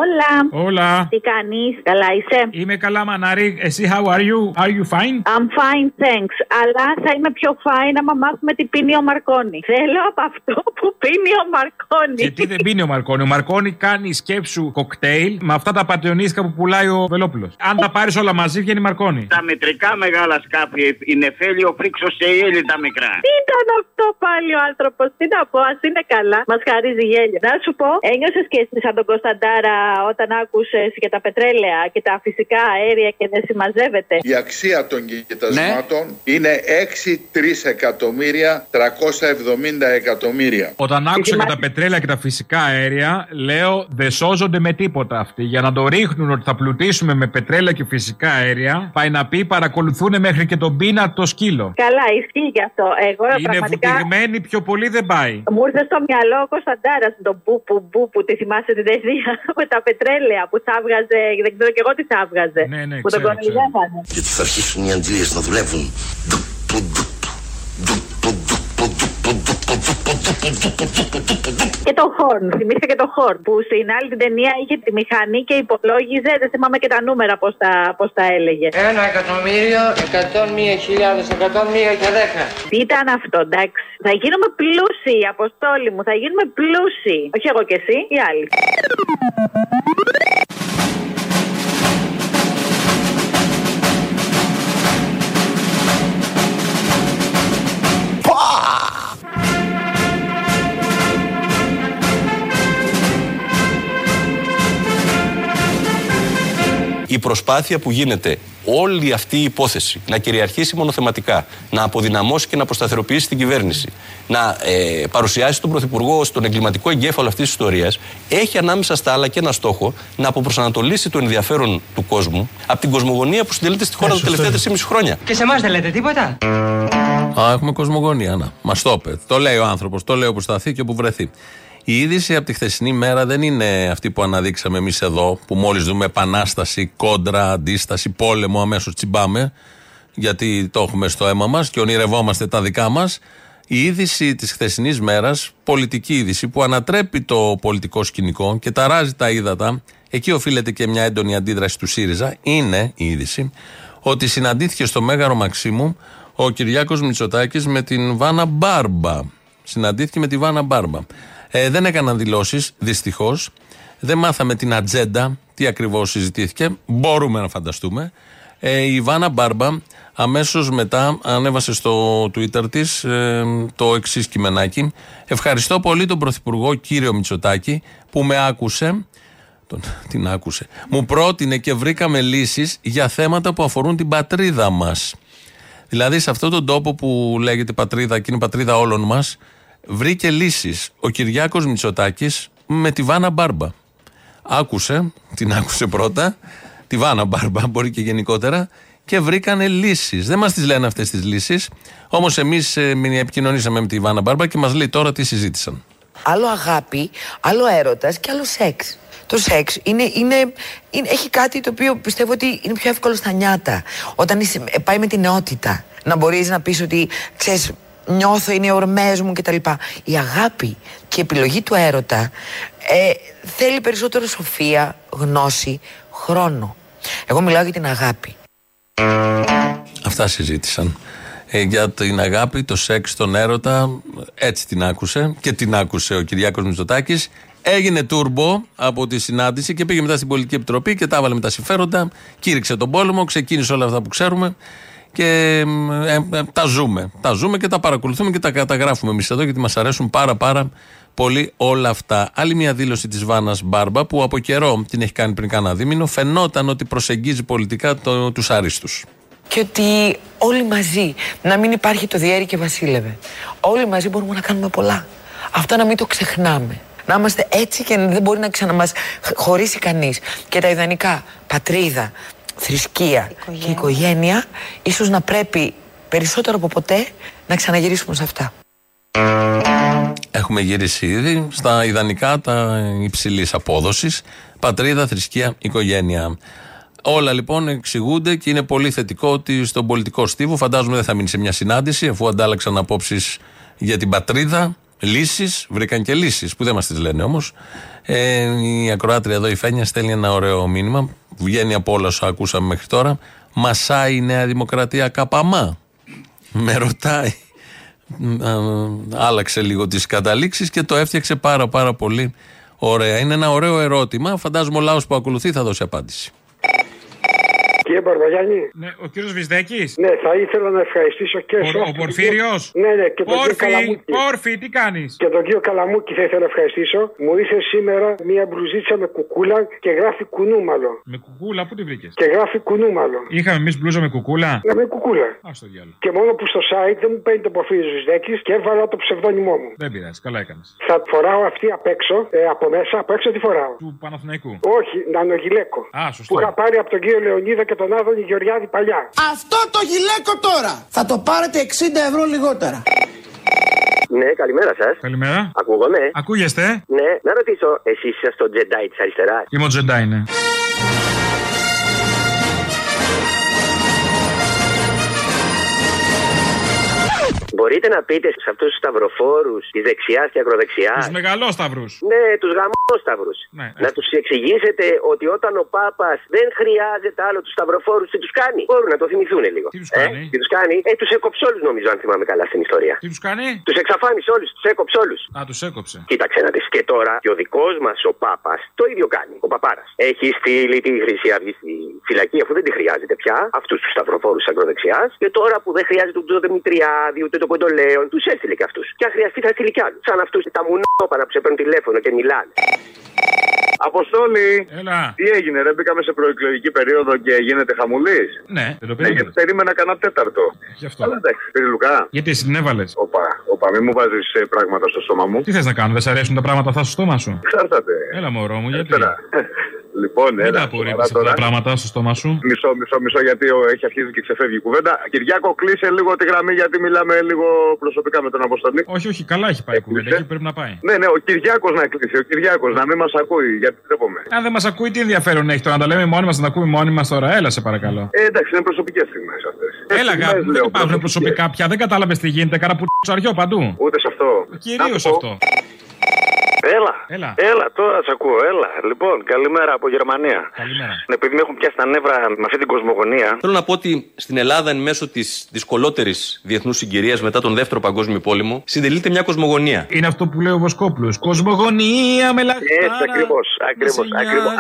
Όλα. Όλα. Τι κάνεις, καλά είσαι; Είμαι καλά, Μανάρη. Εσύ, how are you? Are you fine? I'm fine, thanks. Αλλά θα είμαι πιο fine άμα μάθουμε τι πίνει ο Μαρκόνη. Θέλω από αυτό που πίνει ο Μαρκόνη. Και τι δεν πίνει ο Μαρκόνη; Ο Μαρκόνη κάνει σκέψου κοκτέιλ με αυτά τα πατριονίστικα που πουλάει ο Βελόπουλος. Αν τα πάρεις όλα μαζί, βγαίνει Μαρκόνη. Τα μετρικά μεγάλα σκάφη, η Νεφέλιο Φρίξος και η Έλλη τα μικρά. Τι ήταν αυτό πάλι ο άνθρωπος, τι να πω, ας είναι καλά. Μας χαρίζει γέλιο. Να σου πω, ένιωσες και εσύ σαν τον Κωνσταντάρα όταν άκουσες για τα πετρέλαια και τα φυσικά αέρια και δεν συμμαζεύεται. Η αξία των κοιτασμάτων είναι 6 εκατομμύρια 370 εκατομμύρια. Όταν άκουσα για τα πετρέλαια και τα φυσικά αέρια, λέω δεν σώζονται με τίποτα αυτοί. Για να το ρίχνουν ότι θα πλουτίσουμε με πετρέλαια και φυσικά αέρια, πάει να πει παρακολουθούν μέχρι και τον πίνα το σκύλο. Καλά, ισχύει και αυτό. Εγώ Είναι πραγματικά. βουτυγμένοι, πιο πολύ δεν πάει. Μου ήρθε στο μυαλό ο Κωνσταντάρας τον μπούπου μπούπου. Τη θυμάσαι την ταινία με τα πετρέλαια που θα έβγαζε. Δεν ξέρω και εγώ τι θα έβγαζε. Ναι, ναι, που τον ξέρω, ξέρω. κοροϊδεύανε. Γιατί θα αρχίσουν οι αντλίες να δουλεύουν. Και το χόρν. Θυμήθηκα και το χόρν που στην άλλη την ταινία είχε τη μηχανή και υπολόγιζε. Δεν θυμάμαι και τα νούμερα πώς τα, πώς τα έλεγε. Ένα εκατομμύριο, εκατόν μία χιλιάδες, εκατόν μία και δέκα. Τι ήταν αυτό, εντάξει. Θα γίνουμε πλούσιοι, Αποστόλη μου. Θα γίνουμε πλούσιοι. Όχι εγώ και εσύ, οι άλλοι. Η προσπάθεια που γίνεται όλη αυτή η υπόθεση να κυριαρχήσει μονοθεματικά, να αποδυναμώσει και να αποσταθεροποιήσει την κυβέρνηση, να ε, παρουσιάσει τον Πρωθυπουργό ως τον εγκληματικό εγκέφαλο αυτής της ιστορίας, έχει ανάμεσα στα άλλα και ένα στόχο να αποπροσανατολίσει το ενδιαφέρον του κόσμου από την κοσμογονία που συντελείται στη χώρα τα τελευταία 3,5 χρόνια. Και σε εμάς δεν λέτε τίποτα; Α, έχουμε κοσμογονία, να. Μα το είπε. Το λέει ο άνθρωπος, το λέει όπου σταθεί και όπου βρεθεί. Η είδηση από τη χθεσινή μέρα δεν είναι αυτή που αναδείξαμε εμείς εδώ, που μόλις δούμε επανάσταση, κόντρα, αντίσταση, πόλεμο, αμέσως τσιμπάμε, γιατί το έχουμε στο αίμα μας και ονειρευόμαστε τα δικά μας. Η είδηση της χθεσινής μέρας, πολιτική είδηση, που ανατρέπει το πολιτικό σκηνικό και ταράζει τα ύδατα, εκεί οφείλεται και μια έντονη αντίδραση του ΣΥΡΙΖΑ, είναι η είδηση ότι συναντήθηκε στο Μέγαρο Μαξίμου ο Κυριάκος Μητσοτάκης με την Βάνα Μπάρμπα. Συναντήθηκε με τη Βάνα Μπάρμπα. Ε, δεν έκαναν δηλώσεις, δυστυχώς. Δεν μάθαμε την ατζέντα, τι ακριβώς συζητήθηκε. Μπορούμε να φανταστούμε. Ε, η Βάνα Μπάρμπα αμέσως μετά ανέβασε στο Twitter της ε, το εξής κειμενάκι. Ευχαριστώ πολύ τον Πρωθυπουργό κύριο Μητσοτάκη που με άκουσε τον, την άκουσε. Μου πρότεινε και βρήκαμε λύσεις για θέματα που αφορούν την πατρίδα μας. Δηλαδή σε αυτόν τον τόπο που λέγεται πατρίδα και είναι πατρίδα όλων μας βρήκε λύσεις ο Κυριάκος Μητσοτάκης με τη Βάνα Μπάρμπα. Άκουσε, την άκουσε πρώτα, τη Βάνα Μπάρμπα μπορεί και γενικότερα και βρήκανε λύσεις. Δεν μας τις λένε αυτές τις λύσεις, όμως εμείς ε, επικοινωνήσαμε με τη Βάνα Μπάρμπα και μας λέει τώρα τι συζήτησαν. Άλλο αγάπη, άλλο έρωτας και άλλο σεξ. Το σεξ είναι, είναι, είναι, έχει κάτι το οποίο πιστεύω ότι είναι πιο εύκολο στα νιάτα. Όταν είσαι, ε, πάει με την νεότητα. Να μπορείς να πεις ότι ξέρεις, νιώθω, είναι οι ορμές μου κτλ. Η αγάπη και η επιλογή του έρωτα ε, θέλει περισσότερο σοφία, γνώση, χρόνο. Εγώ μιλάω για την αγάπη. Αυτά συζήτησαν. Ε, για την αγάπη, το σεξ, τον έρωτα. Έτσι την άκουσε και την άκουσε ο Κυριάκος Μητσοτάκης. Έγινε τούρμπο από τη συνάντηση και πήγε μετά στην Πολιτική Επιτροπή και τα έβαλε με τα συμφέροντα. Κήρυξε τον πόλεμο, ξεκίνησε όλα αυτά που ξέρουμε και ε, ε, τα ζούμε. Τα ζούμε και τα παρακολουθούμε και τα καταγράφουμε εμείς εδώ γιατί μας αρέσουν πάρα πάρα πολύ όλα αυτά. Άλλη μια δήλωση της Βάνας Μπάρμπα που από καιρό την έχει κάνει πριν κάνα δίμηνο. Φαινόταν ότι προσεγγίζει πολιτικά το, τους άριστου. Και ότι όλοι μαζί, να μην υπάρχει το διέρη και βασίλευε. Όλοι μαζί μπορούμε να κάνουμε πολλά. Αυτό να μην το ξεχνάμε. Να είμαστε έτσι και δεν μπορεί να ξαναμάς χωρίσει κανείς. Και τα ιδανικά, πατρίδα, θρησκεία και οικογένεια, ίσως να πρέπει περισσότερο από ποτέ να ξαναγυρίσουμε σε αυτά. Έχουμε γυρίσει ήδη στα ιδανικά τα υψηλής απόδοσης. Πατρίδα, θρησκεία, οικογένεια. Όλα λοιπόν εξηγούνται και είναι πολύ θετικό ότι στον πολιτικό στίβο φαντάζομαι δεν θα μείνει σε μια συνάντηση αφού αντάλλαξαν απόψεις για την πατρίδα. Λύσεις, βρήκαν και λύσεις που δεν μας τις λένε όμως. Ε, η ακροάτρια εδώ η Φένια στέλνει ένα ωραίο μήνυμα. Βγαίνει από όλα όσα ακούσαμε μέχρι τώρα. Μασάει η Νέα Δημοκρατία καπαμά. Με ρωτάει. Άλλαξε λίγο τις καταλήξεις και το έφτιαξε πάρα πάρα πολύ ωραία. Είναι ένα ωραίο ερώτημα. Φαντάζομαι ο λαός που ακολουθεί θα δώσει απάντηση. Κύριε Μπαρβαγιάννη. Ναι, ο κύριος Βυσδέκης. Ναι, θα ήθελα να ευχαριστήσω και Ο, ο Πορφύριος. Ναι, ναι, και τον κύριο Πόρφη, Καλαμούκη. Πόρφη, τι κάνεις; Και τον κύριο Καλαμούκη θα ήθελα να ευχαριστήσω. Μου ήρθε σήμερα μία μπλουζίτσα με κουκούλα και γράφει κουνούμαλο. Με κουκούλα, πού τη βρήκες; Και γράφει κουνούμαλο. Είχαμε εμείς μπλούζα με κουκούλα; Ναι, με κουκούλα. Α το διάλογο. Και μόνο που στο site δεν μου παίρνει το προφίλ Βυσδέκης και έβαλα το ψευδόνυμό μου. Δεν πειράζει, καλά έκανες. Θα φοράω αυτή απ' έξω, ε, από μέσα, από έξω τι φοράω. Του Παναθηναϊκού. Όχι, νανογιλέκο. Α, σωστό. Που είχα πάρει από τον κύριο Λεωνίδα και τον Άδωνη Γεωργιάδη παλιά. Αυτό το γυλαίκο τώρα θα το πάρετε 60 ευρώ λιγότερα. Ναι, καλημέρα σας. Καλημέρα. Ακούγομαι. Ακούγεστε. Ναι, να ρωτήσω, εσείς είσαστε το Jedi της αριστεράς; Είμαι ο Τζεντάι, ναι. Μπορείτε να πείτε σε αυτούς τους σταυροφόρους τη δεξιά και ακροδεξιά. Τους μεγαλόσταυρου. Ναι, τους γαμόσταυρου. Ναι. Να τους εξηγήσετε ότι όταν ο Πάπας δεν χρειάζεται άλλο τους σταυροφόρους, τι τους κάνει. Μπορούν να το θυμηθούν λίγο. Τι τους κάνει; Ε, τι τους κάνει; Ε, τους έκοψε όλους νομίζω, αν θυμάμαι καλά στην ιστορία. Τι τους κάνει; Τους εξαφάνισε όλους, τους έκοψε όλους. Α, τους έκοψε. Κοίταξε να δεις. Και τώρα και ο δικός μας ο Πάπας το ίδιο κάνει. Ο Παπάρας. Έχει στείλει τη Χρυσή Αυγή στη φυλακή αφού δεν τη χρειάζεται πια. Αυτούς τους σταυροφόρους ακροδεξιάς. Και τώρα που δεν χρειάζεται ούτε το Δημητριάδη ούτε το Κοντολέον, τους έστειλε και αυτούς. Και αν χρειαστεί θα στείλει κι άλλους. Σαν αυτούς τα μουνόπανα που σε παίρνουν τηλέφωνο και μιλάνε. Αποστόλη! Έλα. Τι έγινε, δεν μπήκαμε σε προεκλογική περίοδο και γίνεται χαμουλής; Ναι, δεν το Ναι, γιατί περίμενε. περίμενα κανένα τέταρτο; Γι' αυτό. Αλλά εντάξει, πήρε Λουκά. Γιατί εσύ την έβαλες; Οπα, οπα, μην μου βάζεις πράγματα στο στόμα μου. Τι θες να κάνω, δεν σ' αρέσουν τα πράγματα αυτά στο στόμα σου. Εξάρταται. Έλα, μωρό μου, γιατί; Έρα. Λοιπόν, Μην έλα. τα απορρίπτεις σοβαρά αυτά τα τώρα. πράγματα στο στόμα σου. Μισό, μισό, μισό, γιατί ο- έχει αρχίσει και ξεφεύγει η κουβέντα. Κυριάκο, κλείσε λίγο τη γραμμή γιατί μιλάμε λίγο προσωπικά με τον Αποστολή. Όχι, όχι, καλά έχει πάει η κουβέντα. Εκεί πρέπει να πάει. Ναι, ναι, ο Κυριάκος να κλείσει, ο Κυριάκος να μην μας ακούει, γιατί τρέπομαι. Αν δεν μας ακούει, τι ενδιαφέρον έχει τώρα να τα λέμε μόνοι μας, να τα ακούμε μόνοι μας τώρα. Έλα, σε παρακαλώ. Ε, εντάξει, είναι προσωπικές στιγμές αυτές. Έλα, αγάπη, μου, δεν υπάρχουν προσωπικά πια. Δεν κατάλαβες τι γίνεται. Κάνα που ψαριό παντού. Ούτε σε αυτό. Κυρίως αυτό. Έλα. Έλα. Έλα, τώρα σε ακούω. Έλα. Λοιπόν, καλημέρα από Γερμανία. Καλημέρα. Επειδή με έχουν πιάσει τα νεύρα με αυτή την κοσμογονία. Θέλω να πω ότι στην Ελλάδα, εν μέσω της δυσκολότερης διεθνούς συγκυρίας μετά τον Δεύτερο Παγκόσμιο Πόλεμο, συντελείται μια κοσμογονία. Είναι αυτό που λέει ο Βοσκόπουλος. Κοσμογονία με λαχτάρα. Έτσι ακριβώς. Ακριβώς.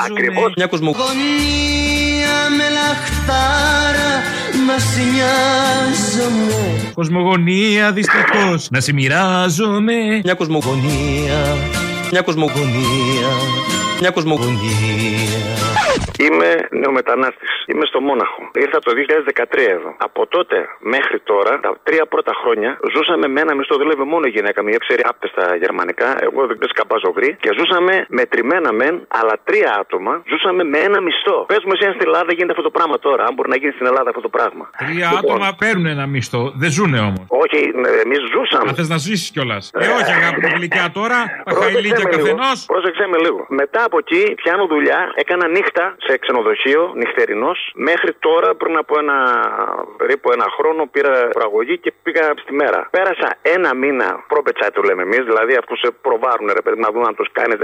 Ακριβώς. Μια κοσμογονία. Γωνία με λαχτάρα να σε νοιάζομαι Κοσμογονία δυστυχώς. Να σε μοιράζομαι. Μια κοσμογονία. Μια κοσμογονία. Μια κοσμογονία. Είμαι νεομετανάστης. Είμαι στο Μόναχο. Ήρθα το 2013 εδώ. Από τότε μέχρι τώρα, τα τρία πρώτα χρόνια, ζούσαμε με ένα μισθό. Δούλευε μόνο η γυναίκα μου. Η ξέρει άπτεστα γερμανικά. Εγώ δεν σκαμπάζω γρή. Και ζούσαμε μετρημένα μεν, αλλά τρία άτομα ζούσαμε με ένα μισθό. Πες μου, εσύ αν στην Ελλάδα γίνεται αυτό το πράγμα τώρα. Αν μπορεί να γίνει στην Ελλάδα αυτό το πράγμα. Τρία άτομα παίρνουν ένα μισθό. Δεν ζουνε όμως. Όχι, εμείς ζούσαμε. Αν θες να ζήσεις κιόλας. Ε, όχι, αγάπη μου γλυκιά τώρα. Τα χαϊλίκια καθενός. Πρόσεξε με λίγο. Μετά από εκεί πιάνω δουλειά. Έκανα νύχτα σε ξενοδοχείο, νυχτερινός. Μέχρι τώρα, πριν από ένα περίπου ένα χρόνο, πήρα προαγωγή και πήγα στη μέρα. Πέρασα ένα μήνα πρόπετσα, το λέμε εμείς, δηλαδή αυτούς σε προβάρουν ρε παιδί να δουν αν τους κάνεις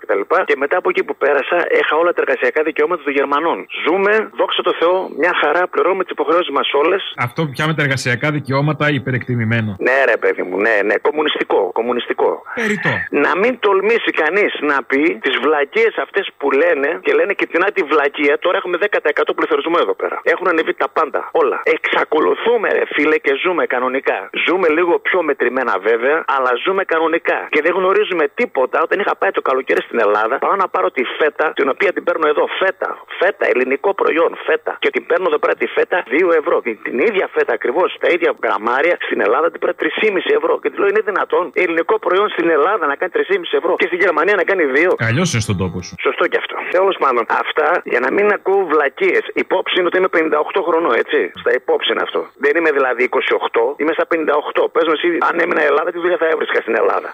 κτλ. Και, και μετά από εκεί που πέρασα, είχα όλα τα εργασιακά δικαιώματα των Γερμανών. Ζούμε, δόξα τω Θεώ, μια χαρά, πληρώνουμε τις υποχρεώσεις μας όλες. Αυτό πια με τα εργασιακά δικαιώματα υπερεκτιμημένο. Ναι, ρε παιδί μου, ναι, ναι, κομμουνιστικό, κομμουνιστικό. Περιτό. Να μην τολμήσει κανείς να πει τις βλακίες αυτές που λένε και λένε και την άλλη βλακία. Τώρα έχουμε 10% πληθωρισμό εδώ πέρα. Έχουν ανεβεί τα πάντα. Όλα. Εξακολουθούμε, ρε φίλε, και ζούμε κανονικά. Ζούμε λίγο πιο μετρημένα βέβαια, αλλά ζούμε κανονικά. Και δεν γνωρίζουμε τίποτα. Όταν είχα πάει το καλοκαίρι στην Ελλάδα, πάω να πάρω τη φέτα, την οποία την παίρνω εδώ. Φέτα. Φέτα, ελληνικό προϊόν. Φέτα. Και την παίρνω εδώ πέρα τη φέτα 2 ευρώ. Την, την ίδια φέτα ακριβώς, τα ίδια γραμμάρια στην Ελλάδα την παίρνω 3,5 ευρώ. Και τη λέω είναι δυνατόν ελληνικό προϊόν στην Ελλάδα να κάνει 3,5 ευρώ και στη Γερμανία να κάνει 2. Αλλιώς είναι στον τόπο σου. Σωστό και αυτό. Τέλος πάντων, αυτά για να μην ακούω βλακίες. Υπόψη είναι ότι είμαι 58 χρονών, έτσι. Στα υπόψη είναι αυτό. Δεν είμαι δηλαδή 28, είμαι στα 58. Πες μου εσύ, αν έμεινα Ελλάδα, τι δουλειά θα έβρισκα στην Ελλάδα;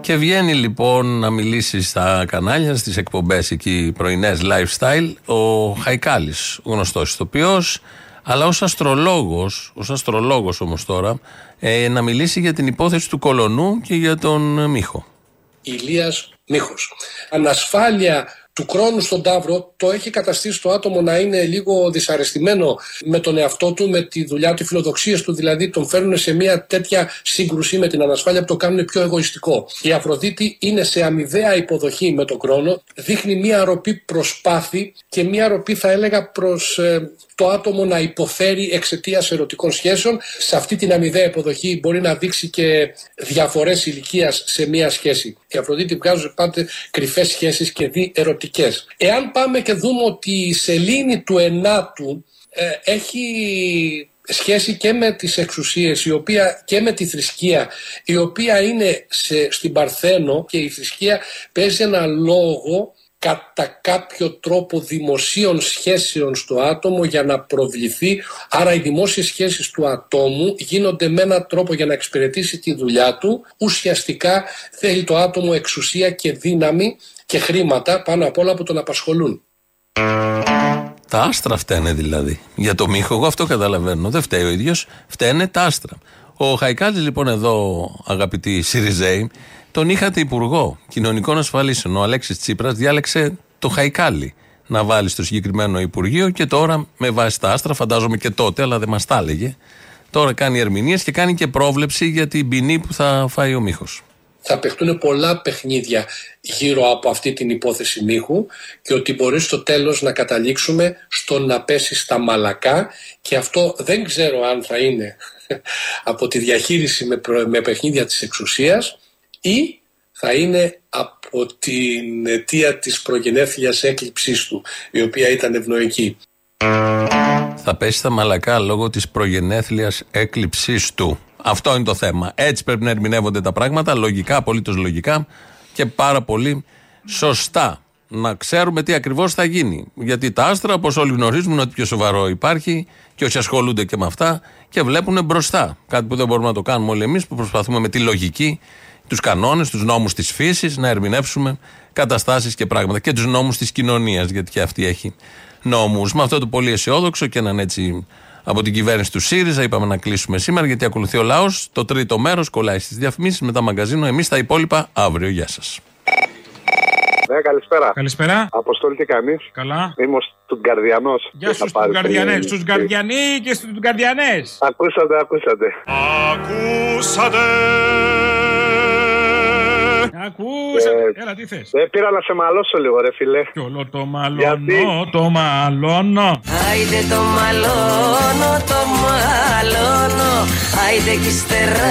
Και βγαίνει λοιπόν να μιλήσει στα κανάλια, στις εκπομπές εκεί πρωινές lifestyle, ο Χαϊκάλης, γνωστός ηθοποιός, αλλά ως αστρολόγος, ως αστρολόγος όμως τώρα, ε, να μιλήσει για την υπόθεση του Κολονού και για τον Μίχο. Ηλίας Μίχος. Ανασφάλεια του χρόνου στον Ταύρο το έχει καταστήσει το άτομο να είναι λίγο δυσαρεστημένο με τον εαυτό του, με τη δουλειά του, οι φιλοδοξίες του δηλαδή τον φέρνουν σε μια τέτοια σύγκρουση με την ανασφάλεια που το κάνουν πιο εγωιστικό. Η Αφροδίτη είναι σε αμοιβαία υποδοχή με τον χρόνο, δείχνει μια ροπή προσπάθη και μια ροπή θα έλεγα προς το άτομο να υποφέρει εξαιτίας ερωτικών σχέσεων. Σε αυτή την αμοιβαία υποδοχή μπορεί να δείξει και διαφορές ηλικίας σε μία σχέση. Η Αφροδίτη βγάζουν πάντα κρυφές σχέσεις και δι ερωτικέ. Εάν πάμε και δούμε ότι η σελήνη του ενάτου ε, έχει σχέση και με τις εξουσίες η οποία, και με τη θρησκεία η οποία είναι σε, στην Παρθένο και η θρησκεία παίζει ένα λόγο κατά κάποιο τρόπο δημοσίων σχέσεων στο άτομο για να προβληθεί. Άρα οι δημόσιες σχέσεις του ατόμου γίνονται με έναν τρόπο για να εξυπηρετήσει τη δουλειά του. Ουσιαστικά θέλει το άτομο εξουσία και δύναμη και χρήματα πάνω απ' όλα που τον απασχολούν. Τα άστρα φταίνε δηλαδή. Για το Μίχο, εγώ αυτό καταλαβαίνω. Δεν φταίει ο ίδιος, φταίνε τα άστρα. Ο Χαϊκάλης λοιπόν εδώ, αγαπητοί Σιριζέοι, τον είχατε υπουργό κοινωνικών ασφαλίσεων. Ο Αλέξης Τσίπρας διάλεξε το Χαϊκάλι να βάλει στο συγκεκριμένο Υπουργείο και τώρα με βάση τα άστρα, φαντάζομαι και τότε, αλλά δεν μας τα έλεγε. Τώρα κάνει ερμηνείες και κάνει και πρόβλεψη για την ποινή που θα φάει ο Μίχος. Θα παιχτούν πολλά παιχνίδια γύρω από αυτή την υπόθεση Μίχου και ότι μπορείς στο τέλος να καταλήξουμε στο να πέσει στα μαλακά και αυτό δεν ξέρω αν θα είναι από τη διαχείριση με, προ- με παιχνίδια της εξουσίας ή θα είναι από την αιτία της προγενέθλιας έκλειψής του η οποία ήταν ευνοϊκή. Θα πέσει στα μαλακά λόγω της προγενέθλιας έκλειψής του. Αυτό είναι το θέμα. Έτσι πρέπει να ερμηνεύονται τα πράγματα, λογικά, απολύτως λογικά και πάρα πολύ σωστά. Να ξέρουμε τι ακριβώς θα γίνει. Γιατί τα άστρα, όπως όλοι γνωρίζουμε, είναι ότι πιο σοβαρό υπάρχει και όσοι ασχολούνται και με αυτά και βλέπουν μπροστά. Κάτι που δεν μπορούμε να το κάνουμε όλοι εμείς που προσπαθούμε με τη λογική, τους κανόνες, τους νόμους της φύσης να ερμηνεύσουμε καταστάσεις και πράγματα. Και τους νόμους της κοινωνίας, γιατί και αυτή έχει νόμους. Με αυτό το πολύ αισιόδοξο και έναν έτσι από την κυβέρνηση του ΣΥΡΙΖΑ είπαμε να κλείσουμε σήμερα γιατί ακολουθεί ο λαός. Το τρίτο μέρος κολλάει στις διαφημίσεις μετά μαγκαζίνο. Εμείς τα υπόλοιπα αύριο. Γεια σας. Ναι, καλησπέρα. Καλησπέρα. Αποστόλη, τι κάνεις; Καλά. Είμαι ο Στουγκαρδιανό. Γεια σου στου Γκαρδιανέ. Στου Γκαρδιανοί και στου Γκαρδιανέ. Ακούσατε, ακούσατε. Ακούσατε. Ακούσατε. Έλα, τι θες; Δεν πήρα να σε μαλώσω λίγο, ρε φιλέ. Κι όλο το μαλώνω, το μαλώνω. Άιντε το μαλώνω, το μαλώνω Άιντε κι ύστερα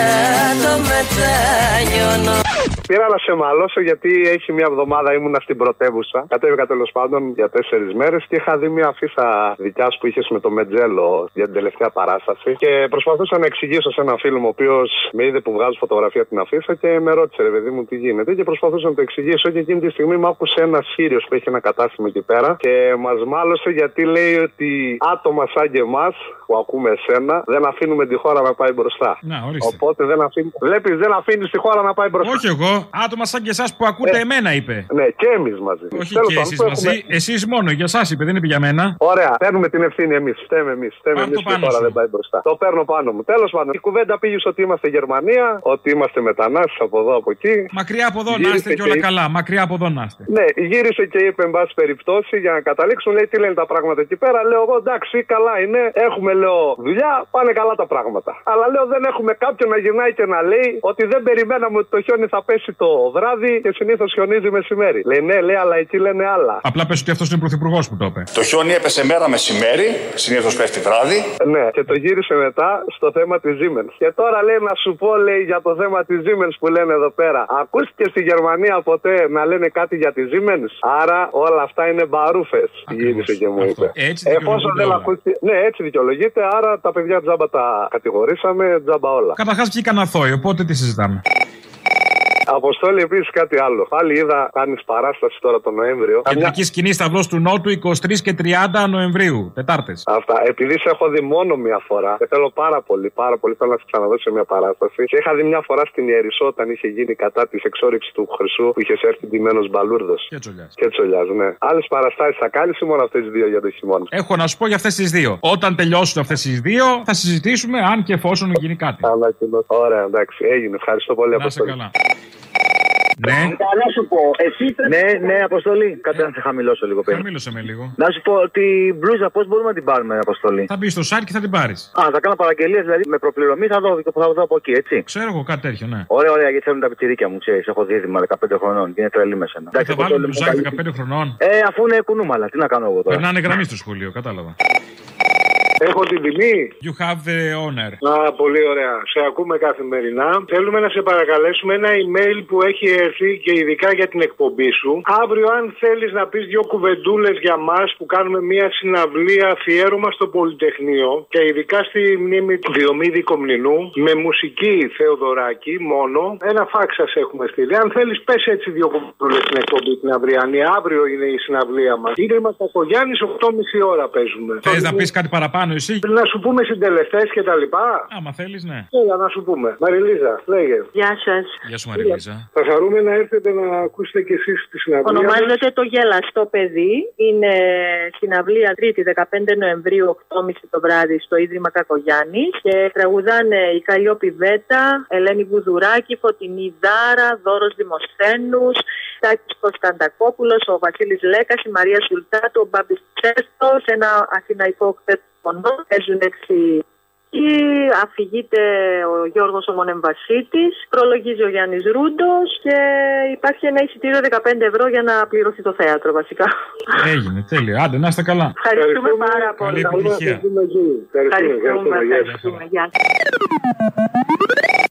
το μετανιώνω Πήρα να σε μαλώσω γιατί έχει μια εβδομάδα ήμουνα στην πρωτεύουσα. Κατέβηκα τέλος πάντων για τέσσερις μέρες και είχα δει μια αφίσα δικιάς σου που είχες με το Μετζέλο για την τελευταία παράσταση. Και προσπαθούσα να εξηγήσω σε ένα φίλο μου, ο οποίος με είδε που βγάζω φωτογραφία την αφίσα και με ρώτησε, ρε παιδί μου, τι γίνεται; Και προσπαθούσα να το εξηγήσω και εκείνη τη στιγμή μου άκουσε ένας Σύριο που έχει ένα κατάστημα εκεί πέρα και μας μάλωσε γιατί λέει ότι άτομα σαν και εμάς που ακούμε εσένα δεν αφήνουμε τη χώρα να πάει μπροστά. Να, ορίστε. Οπότε δεν αφήνει. Βλέπεις, δεν αφήνεις τη χώρα να πάει μπροστά. Όχι εγώ. Άτομα σαν και εσάς που ακούτε Ε. εμένα είπε. Ναι, και εμείς μαζί. Όχι Τέλος και πάντων, εσείς το μαζί. έχουμε- Εσείς μόνο. Για εσάς είπε, δεν είπε για μένα. Ωραία, παίρνουμε την ευθύνη εμείς. Φταίμε εμείς. Φταίμε Πάρ' εμείς το που η πάνω χώρα σου. δεν πάει μπροστά. Το παίρνω πάνω μου. Τέλος πάντων, η κουβέντα πήγε στο ότι είμαστε Γερμανία, ότι είμαστε μετανάστες από εδώ από εκεί. Μακριά από εδώ να Γύρισε είστε και όλα είπε- καλά. Μακριά από εδώ να είστε. Ναι, γύρισε και είπε, εν πάση περιπτώσει, για να καταλήξουν, λέει τι λένε τα πράγματα εκεί πέρα. Λέω εγώ, εντάξει, καλά είναι. Έχουμε, λέω, δουλειά, πάνε καλά τα πράγματα. Αλλά λέω, δεν έχουμε κάποιον να γυρνάει και να λέει ότι δεν περιμέναμε ότι το χιόνι θα πέσει το βράδυ και συνήθως χιονίζει μεσημέρι. Λέει, ναι, λέει, αλλά εκεί λένε άλλα. Απλά πες ότι αυτός είναι ο πρωθυπουργός που το είπε. Το χιόνι έπεσε μέρα μεσημέρι, συνήθως πέφτει βράδυ. Ναι, και το γύρισε μετά στο θέμα της Siemens. Και τώρα λέει να σου πω, λέει, για το θέμα της Siemens που λένε εδώ πέρα. Ακούστηκε στη Γερμανία ποτέ να λένε κάτι για τη Siemens; Άρα όλα αυτά είναι μπαρούφες. Γύρισε και μου είπε. Έτσι Εφόσον δικαιολογούνται δεν όλα. ακούστηκε. Ναι, έτσι δικαιολογείται. Άρα τα παιδιά τζάμπα τα κατηγορήσαμε, τζάμπα όλα. Καταρχάς βγήκαν αθώοι, οπότε τι συζητάμε. Αποστόλη επίσης κάτι άλλο. Πάλι είδα, κάνεις παράσταση τώρα τον Νοέμβριο. Κεντρική σκηνή Σταυρός του Νότου 23 και 30 Νοεμβρίου. Τετάρτες. Αυτά. Επειδή σε έχω δει μόνο μία φορά και θέλω πάρα πολύ, πάρα πολύ θέλω να σε ξαναδώ σε μια παράσταση. Σε είχα δει μια φορά στην Ιερισσό όταν είχε γίνει κατά της εξόριξης του Χρυσού που είχε έρθει ντυμένος μπαλούρδος. Και τσολιάς. Και τσολιάς, ναι. Άλλες παραστάσεις θα κάνεις ή μόνο αυτές τις δύο για το χειμώνα; Έχω να σου πω για αυτές τις δύο. Όταν τελειώσουν αυτές τις δύο, θα συζητήσουμε αν και εφόσον γίνει κάτι. Ανακοινώ. Ωραία, εντάξει, έγινε. Ευχαριστώ πολύ, Να σε Αποστόλη. καλά. Ναι. Να σου πω, εσύ Ναι, ναι, Αποστολή. Κάτσε να σε χαμηλώσω λίγο πέρα. Χαμήλωσε με λίγο. Να σου πω ότι μπλούζα πώς μπορούμε να την πάρουμε, Αποστολή; Θα μπεις στο site και θα την πάρεις. Α, θα κάνω παραγγελίες δηλαδή με προπληρωμή, θα δω, θα δω από εκεί, έτσι. Ξέρω εγώ κάτι τέτοιο, ναι. Ωραία, ωραία, γιατί θέλουν τα πιτσιρίκια μου, ξέρεις. Έχω δίδυμα 15 χρονών και είναι τρελή με σένα. Θα Αποστολή, βάλουν μου μπλουζάκι καλή- 15 χρονών. Ε, αφού είναι κουνούμαλα, τι να κάνω εγώ τώρα. Περνάνε γραμμή στο σχολείο, κατάλαβα. Έχω την τιμή. You have the honor. Α, πολύ ωραία. Σε ακούμε καθημερινά. Θέλουμε να σε παρακαλέσουμε ένα email που έχει έρθει και ειδικά για την εκπομπή σου. Αύριο, αν θέλεις να πεις δύο κουβεντούλες για μας που κάνουμε μια συναυλία αφιέρωμα στο Πολυτεχνείο και ειδικά στη μνήμη του Διομήδη Κομνηνού με μουσική Θεοδωράκη μόνο. Ένα φάξ σας έχουμε στείλει. Αν θέλεις, πες έτσι δύο κουβεντούλες στην εκπομπή την αυριανή. Αύριο είναι η συναυλία μας. Ίδρυμα Κακογιάννης, 8.30 ώρα παίζουμε. Θες να πεις κάτι παραπάνω; Εσύ. Να σου πούμε συντελεστές και τα λοιπά. Άμα θέλεις, ναι. Έλα να σου πούμε. Μαριλίζα, λέγε. Γεια σας. Γεια σου, Μαριλίζα. Θα χαρούμε να έρθετε να ακούσετε κι εσείς τη συναυλία. μας. Ονομάζεται το Γελαστό Παιδί. Είναι συναυλία 3η 15 Νοεμβρίου 8.30 το βράδυ στο Ίδρυμα Κακογιάννη. Και τραγουδάνε η Καλλιόπη Βέτα, Ελένη Βουδουράκη, Φωτεινή Δάρα, Δώρος Δημοσθένους, Τάκης Κωνσταντακόπουλος, ο Βασίλης Λέκας, η Μαρία Σουλτάτου, ο Μπάμπης Τσέστο, ένα αθηναϊκό κτέτο φωνό. Παίζουν έτσι ή αφηγείται ο Γιώργος ο Μονεμβασίτης, προλογίζει ο Γιάννης Ρούντος και υπάρχει ένα εισιτήριο 15 ευρώ για να πληρωθεί το θέατρο βασικά. Έγινε, τέλεια. Άντε, να είστε καλά. Ευχαριστούμε πάρα πολύ. Καλή επιτυχία. Ευχαριστούμε. Ευχαριστούμε. Γεια σας. Ευχαριστούμε. Γεια σας.